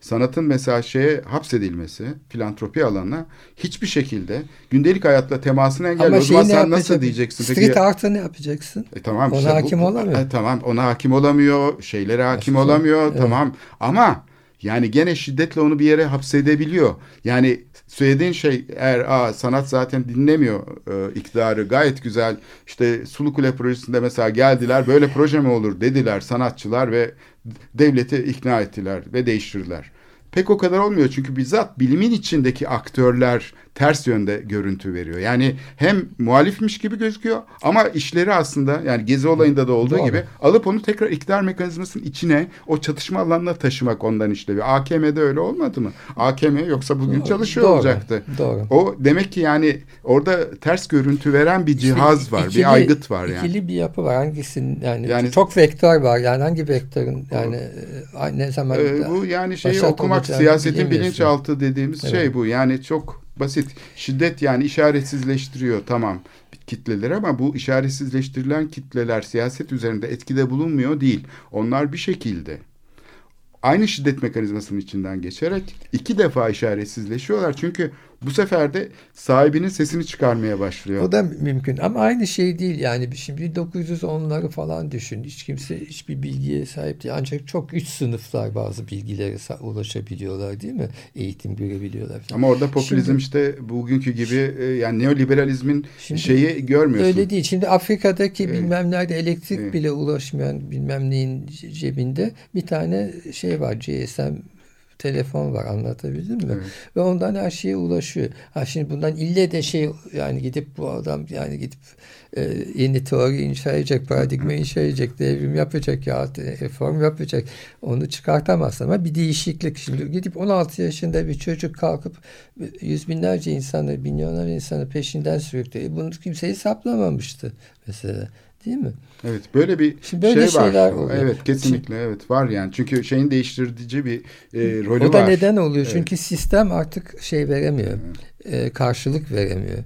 Sanatın mesela şeye hapsedilmesi, filantropi alanına hiçbir şekilde gündelik hayatla temasını engelliyor.
ama
O zaman sen nasıl diyeceksin?
Street art'a ne yapacaksın?
E tamam
Ona
işte
hakim
bu-
olamıyor.
E, tamam ona hakim olamıyor. Şeylere hakim
Aslında,
olamıyor.
evet.
Tamam ama yani gene şiddetle onu bir yere hapsedebiliyor. Yani söylediğin şey eğer aa, sanat zaten dinlemiyor e, iktidarı gayet güzel. İşte Sulu Kule projesinde mesela geldiler böyle proje mi olur dediler sanatçılar ve devleti ikna ettiler ve değiştirdiler. Pek o kadar olmuyor çünkü bizzat bilimin içindeki aktörler ters yönde görüntü veriyor. Yani hem muhalifmiş gibi gözüküyor ama işleri aslında yani Gezi olayında da olduğu
Doğru.
gibi alıp onu tekrar iktidar mekanizmasının içine o çatışma alanına taşımak ondan işlevi. AKM'de öyle olmadı mı? AKM yoksa bugün çalışıyor
Doğru,
olacaktı.
Doğru.
O demek ki yani orada ters görüntü veren bir cihaz
İşte
var,
ikili-
bir aygıt var yani.
İkili bir yapı var. Hangisinin yani,
Yani-
çok vektör var. Yani hangi vektörün yani e, ne zaman
Ee, bu yani şeyi okumak siyasetin bilinçaltı dediğimiz
Evet.
şey bu. Yani çok basit. Şiddet yani işaretsizleştiriyor tamam kitleleri ama bu işaretsizleştirilen kitleler siyaset üzerinde etkide bulunmuyor değil. Onlar bir şekilde aynı şiddet mekanizmasının içinden geçerek iki defa işaretsizleşiyorlar. Çünkü bu sefer de sahibinin sesini çıkarmaya başlıyor.
O da mümkün ama aynı şey değil yani şimdi 1910'ları falan düşün hiç kimse hiçbir bilgiye sahip değil ancak çok üst sınıflar bazı bilgilere ulaşabiliyorlar değil mi eğitim görebiliyorlar falan.
Ama orada popülizm
Şimdi-
işte bugünkü gibi e, yani neoliberalizmin
Şimdi
şeyi görmüyorsun.
Öyle değil. Şimdi Afrika'daki
Evet.
bilmem nerede elektrik
Evet.
bile ulaşmayan bilmem neyin ce- cebinde bir tane şey var GSM telefon var anlatabildim mi?
Evet.
Ve ondan her şeye ulaşıyor. Ha şimdi bundan ille de şey yani gidip bu adam yani gidip e, yeni teori inşa edecek, paradigma <clears throat> inşa edecek, devrim yapacak ya reform yapacak. Onu çıkartamazsın ama bir değişiklik. Şimdi gidip 16 yaşında bir çocuk kalkıp yüz binlerce insanı, milyonlar insanı peşinden sürüklüyor. Bunu kimse hesaplamamıştı mesela. Değil mi?
Evet böyle bir
Şimdi böyle
şey var.
oluyor.
Evet kesinlikle evet var yani. Çünkü şeyin değiştirici bir e, rolü
O da
var.
neden oluyor?
Evet.
Çünkü sistem artık şey veremiyor. e, karşılık veremiyor.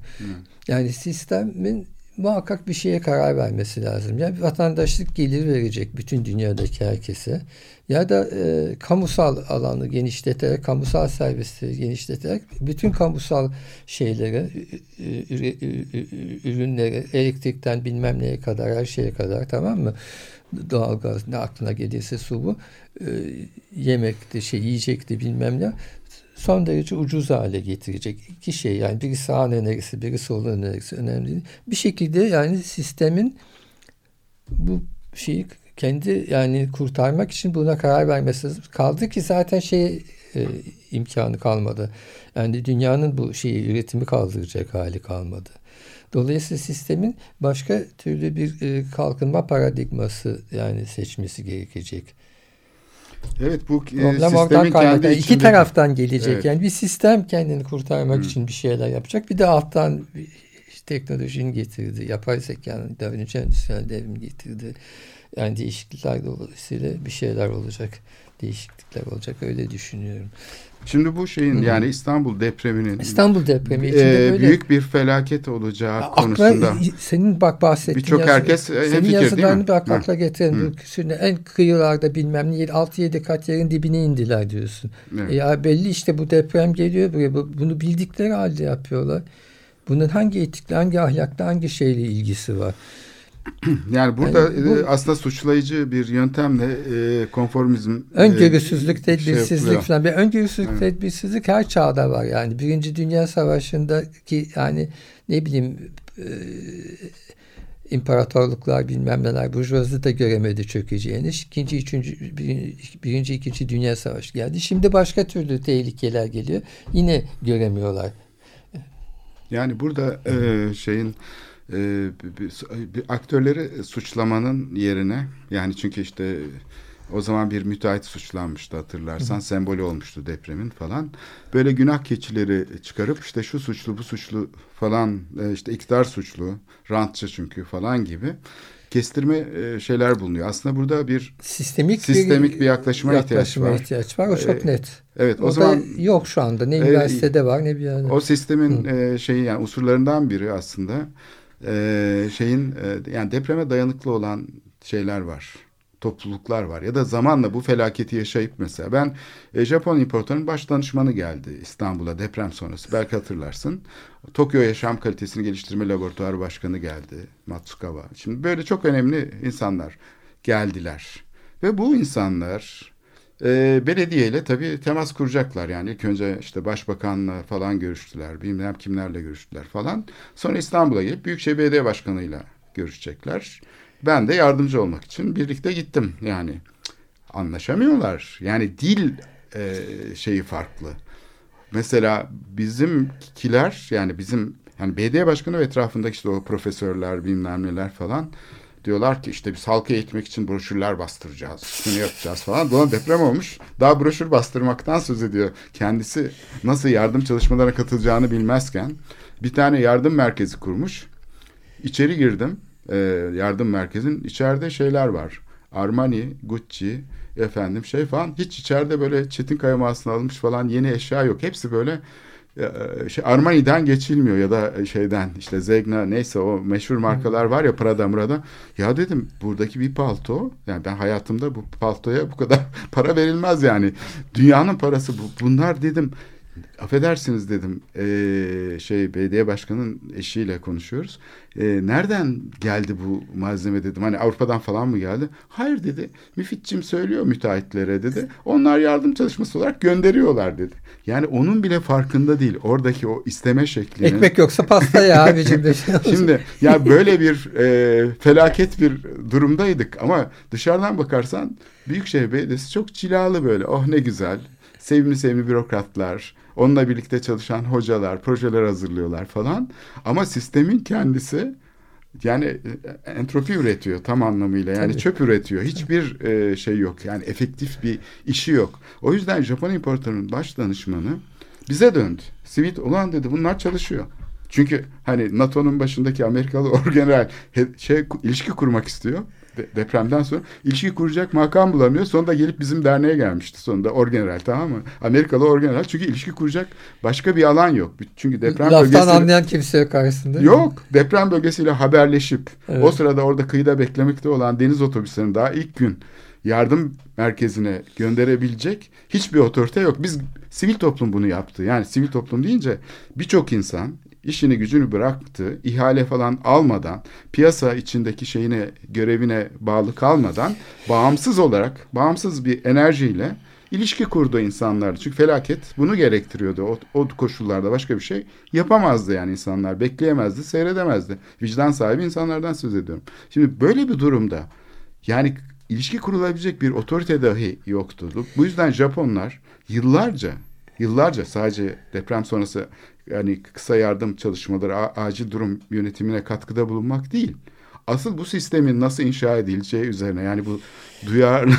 Yani sistemin muhakkak bir şeye karar vermesi lazım. Ya bir vatandaşlık gelir verecek bütün dünyadaki herkese ya da e, kamusal alanı genişleterek, kamusal servisleri genişleterek bütün kamusal şeylere, ürünlere, elektrikten bilmem neye kadar, her şeye kadar tamam mı? Doğalgaz ne aklına gelirse su bu. E, yemekti, şey yiyecekti bilmem ne son derece ucuz hale getirecek iki şey yani biri sağ enerjisi biri sol enerjisi önemli değil. Bir şekilde yani sistemin bu şeyi kendi yani kurtarmak için buna karar vermesi lazım. Kaldı ki zaten şey e, imkanı kalmadı. Yani dünyanın bu şeyi üretimi kaldıracak hali kalmadı. Dolayısıyla sistemin başka türlü bir e, kalkınma paradigması yani seçmesi gerekecek.
Evet bu e,
Problem oradan
kendi
kaynaklı. İki taraftan gelecek.
Evet.
Yani bir sistem kendini kurtarmak
Hı.
için bir şeyler yapacak. Bir de alttan bir teknolojinin getirdi. Yapay zekanın önce endüstriyel devrim getirdi. Yani değişiklikler dolayısıyla bir şeyler olacak. Değişiklikler olacak. Öyle düşünüyorum.
Şimdi bu şeyin
Hı.
yani İstanbul depreminin
İstanbul depremi
e,
böyle
büyük bir felaket olacağı
akla,
konusunda.
senin bak bahsettiğin
Birçok herkes, e,
senin
değil
yazılarını bak akla. Bu küsürüne en kıyılarda bilmem ne 6-7 kat yerin dibine indiler diyorsun.
Evet.
E Ya belli işte bu deprem geliyor buraya. Bu- Bunu bildikleri halde yapıyorlar. Bunun hangi etikle, hangi ahlakla, hangi şeyle ilgisi var? <clears throat>
Yani burada
Yani bu-
e, aslında suçlayıcı bir yöntemle e, konformizm
Öngörüsüzlük,
e,
tedbirsizlik
yapılıyor.
falan. Bir öngörüsüzlük,
Evet.
tedbirsizlik her çağda var yani. Birinci Dünya Savaşı'ndaki yani ne bileyim e, imparatorluklar bilmem neler burjuvazi de göremedi çökeceğini. İkinci, üçüncü, birinci, birinci, ikinci Dünya Savaşı geldi. Şimdi başka türlü tehlikeler geliyor. Yine göremiyorlar.
Yani burada e, şeyin e, bir, bir- bir aktörleri suçlamanın yerine yani çünkü işte O zaman bir müteahhit suçlanmıştı hatırlarsan. Sembolü olmuştu depremin falan. Böyle günah keçileri çıkarıp işte şu suçlu bu suçlu falan e, işte iktidar suçlu, rantçı çünkü falan gibi kestirme e, şeyler bulunuyor. Aslında burada bir
Sistemik,
Sistemik bir yaklaşıma ihtiyaç var.
ihtiyaç var. O çok
Ee,
net.
evet o,
O,
zaman
yok şu anda. Ne
Ee,
üniversitede var ne bir yerde.
o sistemin e, şeyi yani unsurlarından biri aslında e, şeyin e, yani depreme dayanıklı olan şeyler var. Topluluklar var ya da zamanla bu felaketi yaşayıp mesela ben e, Japon imparatorunun baş danışmanı geldi İstanbul'a deprem sonrası belki hatırlarsın. Tokyo Yaşam Kalitesini Geliştirme Laboratuvarı Başkanı geldi Matsukawa. Şimdi böyle çok önemli insanlar geldiler ve bu insanlar e, belediyeyle tabii temas kuracaklar. Yani ilk önce işte başbakanla falan görüştüler. Bilmem kimlerle görüştüler falan. Sonra İstanbul'a gelip Büyükşehir Belediye Başkanı'yla görüşecekler. Ben de yardımcı olmak için birlikte gittim. Yani anlaşamıyorlar. Yani dil e, şeyi farklı. Mesela bizimkiler yani bizim yani belediye başkanı ve etrafındaki işte o profesörler bilmem neler falan diyorlar ki işte biz halka eğitmek için broşürler bastıracağız. Şunu yapacağız falan. Dolayısıyla deprem olmuş. Daha broşür bastırmaktan söz ediyor. Kendisi nasıl yardım çalışmalarına katılacağını bilmezken bir tane yardım merkezi kurmuş. İçeri girdim. e, yardım merkezin. içeride şeyler var. Armani, Gucci, efendim şey falan. Hiç içeride böyle Çetin Kayamağısına alınmış falan yeni eşya yok. Hepsi böyle şey Armani'den geçilmiyor ya da şeyden işte Zegna neyse o meşhur markalar var ya Prada Murada. Ya dedim buradaki bir palto yani ben hayatımda bu paltoya bu kadar <laughs> para verilmez yani. Dünyanın parası bu. Bunlar dedim affedersiniz dedim e, şey belediye başkanının eşiyle konuşuyoruz. E, nereden geldi bu malzeme dedim. Hani Avrupa'dan falan mı geldi? Hayır dedi. Müfitçim söylüyor müteahhitlere dedi. Onlar yardım çalışması olarak gönderiyorlar dedi. Yani onun bile farkında değil. Oradaki o isteme şeklini.
Ekmek yoksa pasta ya abicim de. <laughs>
Şimdi ya böyle bir e, felaket bir durumdaydık ama dışarıdan bakarsan Büyükşehir Belediyesi çok cilalı böyle. Oh ne güzel. Sevimli sevimli bürokratlar, onunla birlikte çalışan hocalar, projeler hazırlıyorlar falan. Ama sistemin kendisi yani e, entropi üretiyor tam anlamıyla. Yani
Tabii.
çöp üretiyor. Hiçbir e, şey yok. Yani efektif bir işi yok. O yüzden Japon imparatorunun baş danışmanı bize döndü. Sivit ulan dedi bunlar çalışıyor. Çünkü hani NATO'nun başındaki Amerikalı <laughs> orgeneral şey ilişki kurmak istiyor de- depremden sonra ilişki kuracak makam bulamıyor. Sonunda gelip bizim derneğe gelmişti sonunda orgeneral tamam mı? Amerikalı orgeneral çünkü ilişki kuracak başka bir alan yok. Çünkü deprem
Laftan
bölgesi
anlayan kimse yok karşısında.
Yok. Deprem bölgesiyle haberleşip
Evet.
o sırada orada kıyıda beklemekte olan deniz otobüslerinin daha ilk gün yardım merkezine gönderebilecek hiçbir otorite yok. Biz sivil toplum bunu yaptı. Yani sivil toplum deyince birçok insan işini gücünü bıraktı, ihale falan almadan, piyasa içindeki şeyine, görevine bağlı kalmadan bağımsız olarak, bağımsız bir enerjiyle ilişki kurdu insanlar. Çünkü felaket bunu gerektiriyordu. O, o koşullarda başka bir şey yapamazdı yani insanlar. Bekleyemezdi, seyredemezdi. Vicdan sahibi insanlardan söz ediyorum. Şimdi böyle bir durumda yani ilişki kurulabilecek bir otorite dahi yoktu. Bu yüzden Japonlar yıllarca yıllarca sadece deprem sonrası yani kısa yardım çalışmaları, acil durum yönetimine katkıda bulunmak değil. Asıl bu sistemin nasıl inşa edileceği üzerine yani bu duyarlı,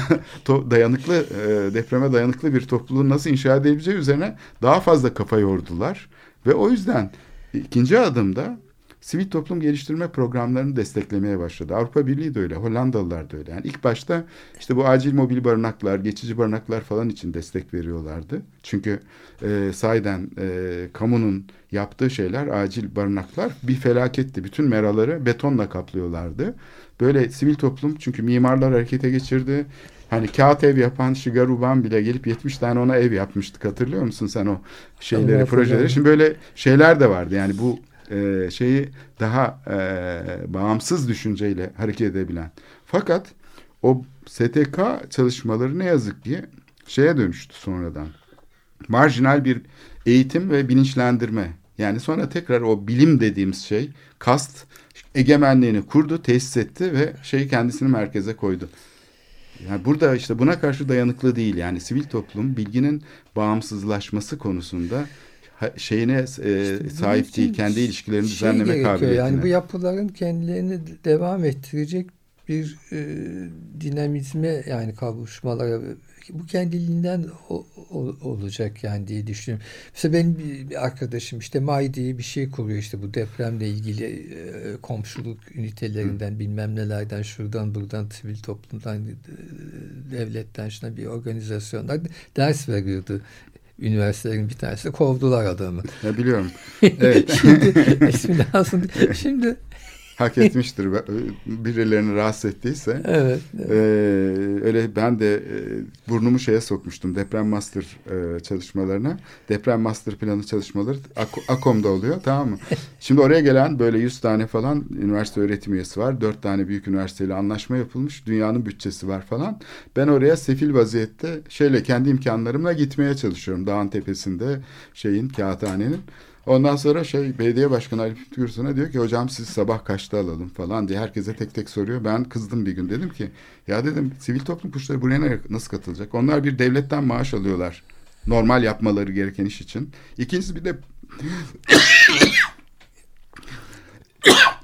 <laughs> dayanıklı, e, depreme dayanıklı bir topluluğun nasıl inşa edilebileceği üzerine daha fazla kafa yordular. Ve o yüzden ikinci adımda sivil toplum geliştirme programlarını desteklemeye başladı. Avrupa Birliği de öyle, Hollandalılar da öyle. Yani ilk başta işte bu acil mobil barınaklar, geçici barınaklar falan için destek veriyorlardı. Çünkü e, sahiden e, kamunun yaptığı şeyler, acil barınaklar bir felaketti. Bütün meraları betonla kaplıyorlardı. Böyle sivil toplum çünkü mimarlar harekete geçirdi. Hani kağıt ev yapan Shigeru Ban bile gelip 70 tane ona ev yapmıştık. Hatırlıyor musun sen o şeyleri, projeleri? Şimdi böyle şeyler de vardı. Yani bu e, şeyi daha e, bağımsız düşünceyle hareket edebilen. Fakat o STK çalışmaları ne yazık ki şeye dönüştü sonradan. Marjinal bir eğitim ve bilinçlendirme. Yani sonra tekrar o bilim dediğimiz şey kast egemenliğini kurdu, tesis etti ve şeyi kendisini merkeze koydu. Yani burada işte buna karşı dayanıklı değil. Yani sivil toplum bilginin bağımsızlaşması konusunda şeyine e, sahip değil. Kendi ilişkilerini
şey
düzenleme kabiliyetine.
Yani bu yapıların kendilerini devam ettirecek bir e, dinamizme yani kavuşmalara bu kendiliğinden o- o- olacak yani diye düşünüyorum. Mesela benim bir, bir arkadaşım işte MAI diye bir şey kuruyor işte bu depremle ilgili e, komşuluk ünitelerinden bilmem nelerden şuradan buradan sivil toplumdan e, devletten şuna bir organizasyonlar ders veriyordu. Üniversitelerin bir tanesi kovdular adamı.
Ya biliyorum. <laughs> Evet.
Şimdi lazım. değil. Şimdi
Hak <laughs> etmiştir. Birilerini rahatsız ettiyse.
evet.
Ee, öyle ben de e, burnumu şeye sokmuştum deprem master e, çalışmalarına. Deprem master planı çalışmaları Ak- AKOM'da oluyor tamam mı? <laughs> Şimdi oraya gelen böyle 100 tane falan üniversite öğretim üyesi var. 4 tane büyük üniversiteyle anlaşma yapılmış. Dünyanın bütçesi var falan. Ben oraya sefil vaziyette şeyle kendi imkanlarımla gitmeye çalışıyorum. Dağın tepesinde şeyin kağıthanenin. Ondan sonra şey belediye başkanı Ali Fikri Gürsun'a diyor ki hocam siz sabah kaçta alalım falan diye herkese tek tek soruyor. Ben kızdım bir gün dedim ki ya dedim sivil toplum kuruluşları buraya nasıl katılacak? Onlar bir devletten maaş alıyorlar. Normal yapmaları gereken iş için. İkincisi bir de <coughs>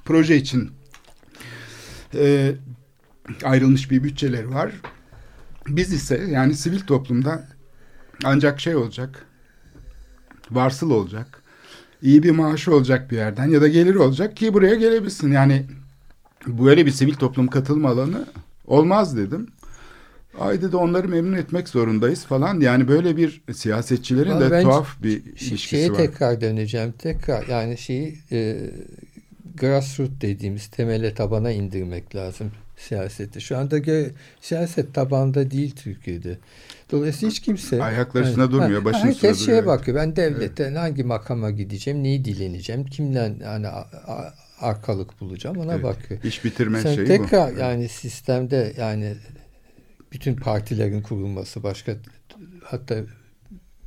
proje için e, ayrılmış bir bütçeleri var. Biz ise yani sivil toplumda ancak şey olacak, varsıl olacak, iyi bir maaşı olacak bir yerden ya da gelir olacak ki buraya gelebilsin. Yani böyle bir sivil toplum katılma alanı olmaz dedim. Ay dedi onları memnun etmek zorundayız falan. Yani böyle bir siyasetçilerin
Vallahi
de tuhaf bir ilişkisi
şeye
var.
tekrar döneceğim. Tekrar yani şeyi e, grassroots dediğimiz temele tabana indirmek lazım siyaseti. Şu anda siyaset tabanda değil Türkiye'de. Dolayısıyla hiç kimse
Ayakları üstünde durmuyor, başının
herkes
üstünde
şeye
duruyor.
bakıyor. Ben devletten hangi makama gideceğim, neyi dileneceğim, kimden hani arkalık bulacağım ona
Evet,
bakıyor.
İş bitirme
Sen
şeyi
tekrar
bu.
yani sistemde yani bütün partilerin kurulması başka hatta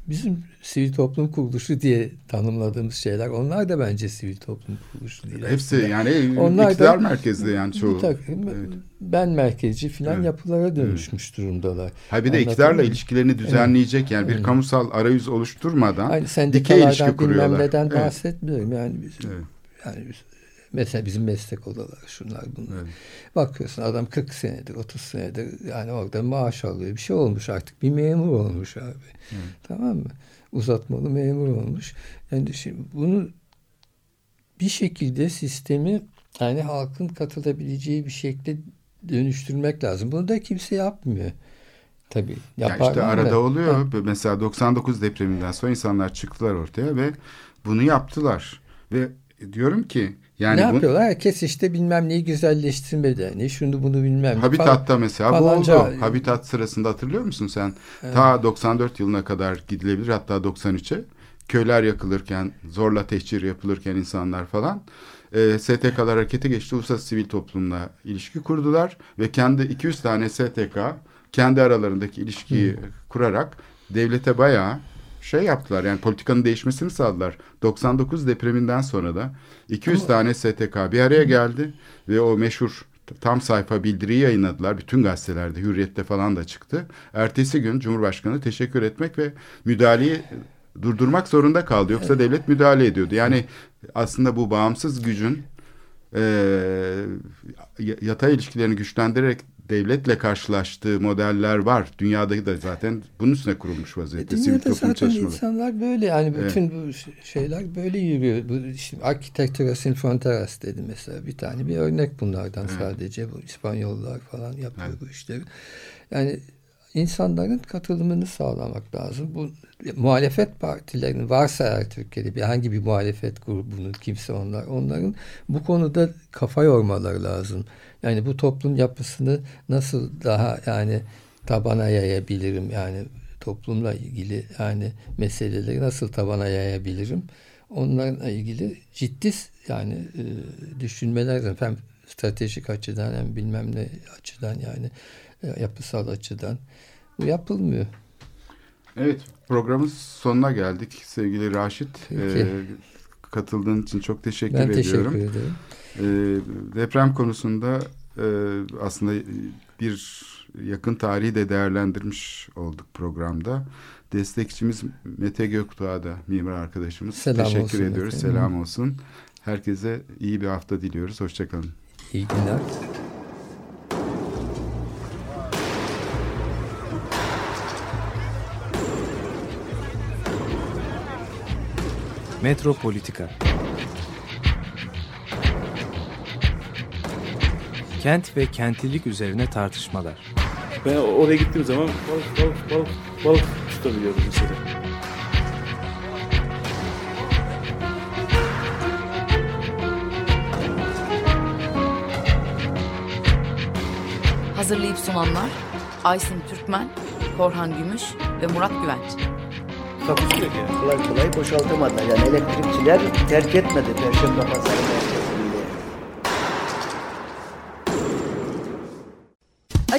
bizim sivil toplum kuruluşu diye tanımladığımız şeyler onlar da bence sivil toplum kuruluşu değil.
Hepsi
aslında.
yani
Onlar da-
iktidar merkezli yani çoğu.
Takım
Evet.
ben merkezci filan
Evet.
yapılara dönüşmüş durumdalar.
Ha bir de iktidarla ilişkilerini düzenleyecek yani bir
Evet.
kamusal arayüz oluşturmadan
Aynı
dikey
sendikalardan
ilişki kuruyorlar.
neden
Evet.
bahsetmiyorum. Yani biz,
Evet.
yani biz, mesela bizim meslek odaları şunlar bunlar.
Evet.
Bakıyorsun adam 40 senedir 30 senedir yani orada maaş alıyor. Bir şey olmuş artık bir memur olmuş abi. Tamam mı? Uzatmalı memur olmuş. Yani şimdi bunu bir şekilde sistemi yani halkın katılabileceği bir şekilde dönüştürmek lazım. Bunu da kimse yapmıyor. Tabii.
Ya
Yaparlar
işte
da-
arada oluyor.
Ha,
Mesela 99 depreminden sonra insanlar çıktılar ortaya ve bunu yaptılar. Ve diyorum ki yani
ne
bu
yapıyorlar? Herkes işte bilmem neyi güzelleştirme derneği. Şunu bunu bilmem. ne falan.
Habitatta mesela bu
falanca-
oldu. Habitat sırasında hatırlıyor musun sen? Ta 94 yılına kadar gidilebilir hatta 93'e. Köyler yakılırken, zorla tehcir yapılırken insanlar falan. E, STK'lar harekete geçti. Uluslararası sivil toplumla ilişki kurdular. Ve kendi 200 tane STK kendi aralarındaki ilişkiyi kurarak devlete bayağı şey yaptılar. Yani politikanın değişmesini sağladılar. 99 depreminden sonra da 200 tane STK bir araya geldi ve o meşhur tam sayfa bildiriyi yayınladılar. Bütün gazetelerde, Hürriyet'te falan da çıktı. Ertesi gün Cumhurbaşkanı teşekkür etmek ve müdahaleyi durdurmak zorunda kaldı. Yoksa devlet müdahale ediyordu. Yani aslında bu bağımsız gücün e, yatay ilişkilerini güçlendirerek devletle karşılaştığı modeller var. Dünyada da zaten bunun üstüne kurulmuş vaziyette.
E, Dünyada zaten
çalışmaları.
insanlar böyle yani
Evet.
bütün bu ş- şeyler böyle yürüyor. Bu işte Architectura Sin Fronteras dedi mesela bir tane bir örnek bunlardan sadece bu İspanyollar falan yapıyor
Evet.
bu işleri. Yani insanların katılımını sağlamak lazım. Bu muhalefet partilerinin varsa eğer Türkiye'de bir hangi bir muhalefet grubunun kimse onlar onların bu konuda kafa yormaları lazım. Yani bu toplum yapısını nasıl daha yani tabana yayabilirim yani toplumla ilgili yani meseleleri nasıl tabana yayabilirim onlarla ilgili ciddi yani e, düşünmeler hem stratejik açıdan hem bilmem ne açıdan yani e, yapısal açıdan bu yapılmıyor.
Evet programın sonuna geldik sevgili Raşit.
Peki.
Ee, katıldığın için çok teşekkür
Ben
ediyorum.
teşekkür ederim.
Ee, deprem konusunda e, aslında bir yakın tarihi de değerlendirmiş olduk programda. Destekçimiz Mete Göktuğ'a da mimar arkadaşımız.
Selam
Teşekkür
olsun
ediyoruz.
Efendim.
Selam olsun. Herkese iyi bir hafta diliyoruz. Hoşçakalın.
İyi günler.
Metropolitika Metropolitika Kent ve kentlilik üzerine tartışmalar.
Ben oraya gittiğim zaman balık balık balık balık tutabiliyorum mesela.
Hazırlayıp sunanlar Aysin Türkmen, Korhan Gümüş ve Murat Güvenç.
Takusu yok yani.
Kolay kolay boşaltamadılar. Yani elektrikçiler terk etmedi Perşembe Pazarı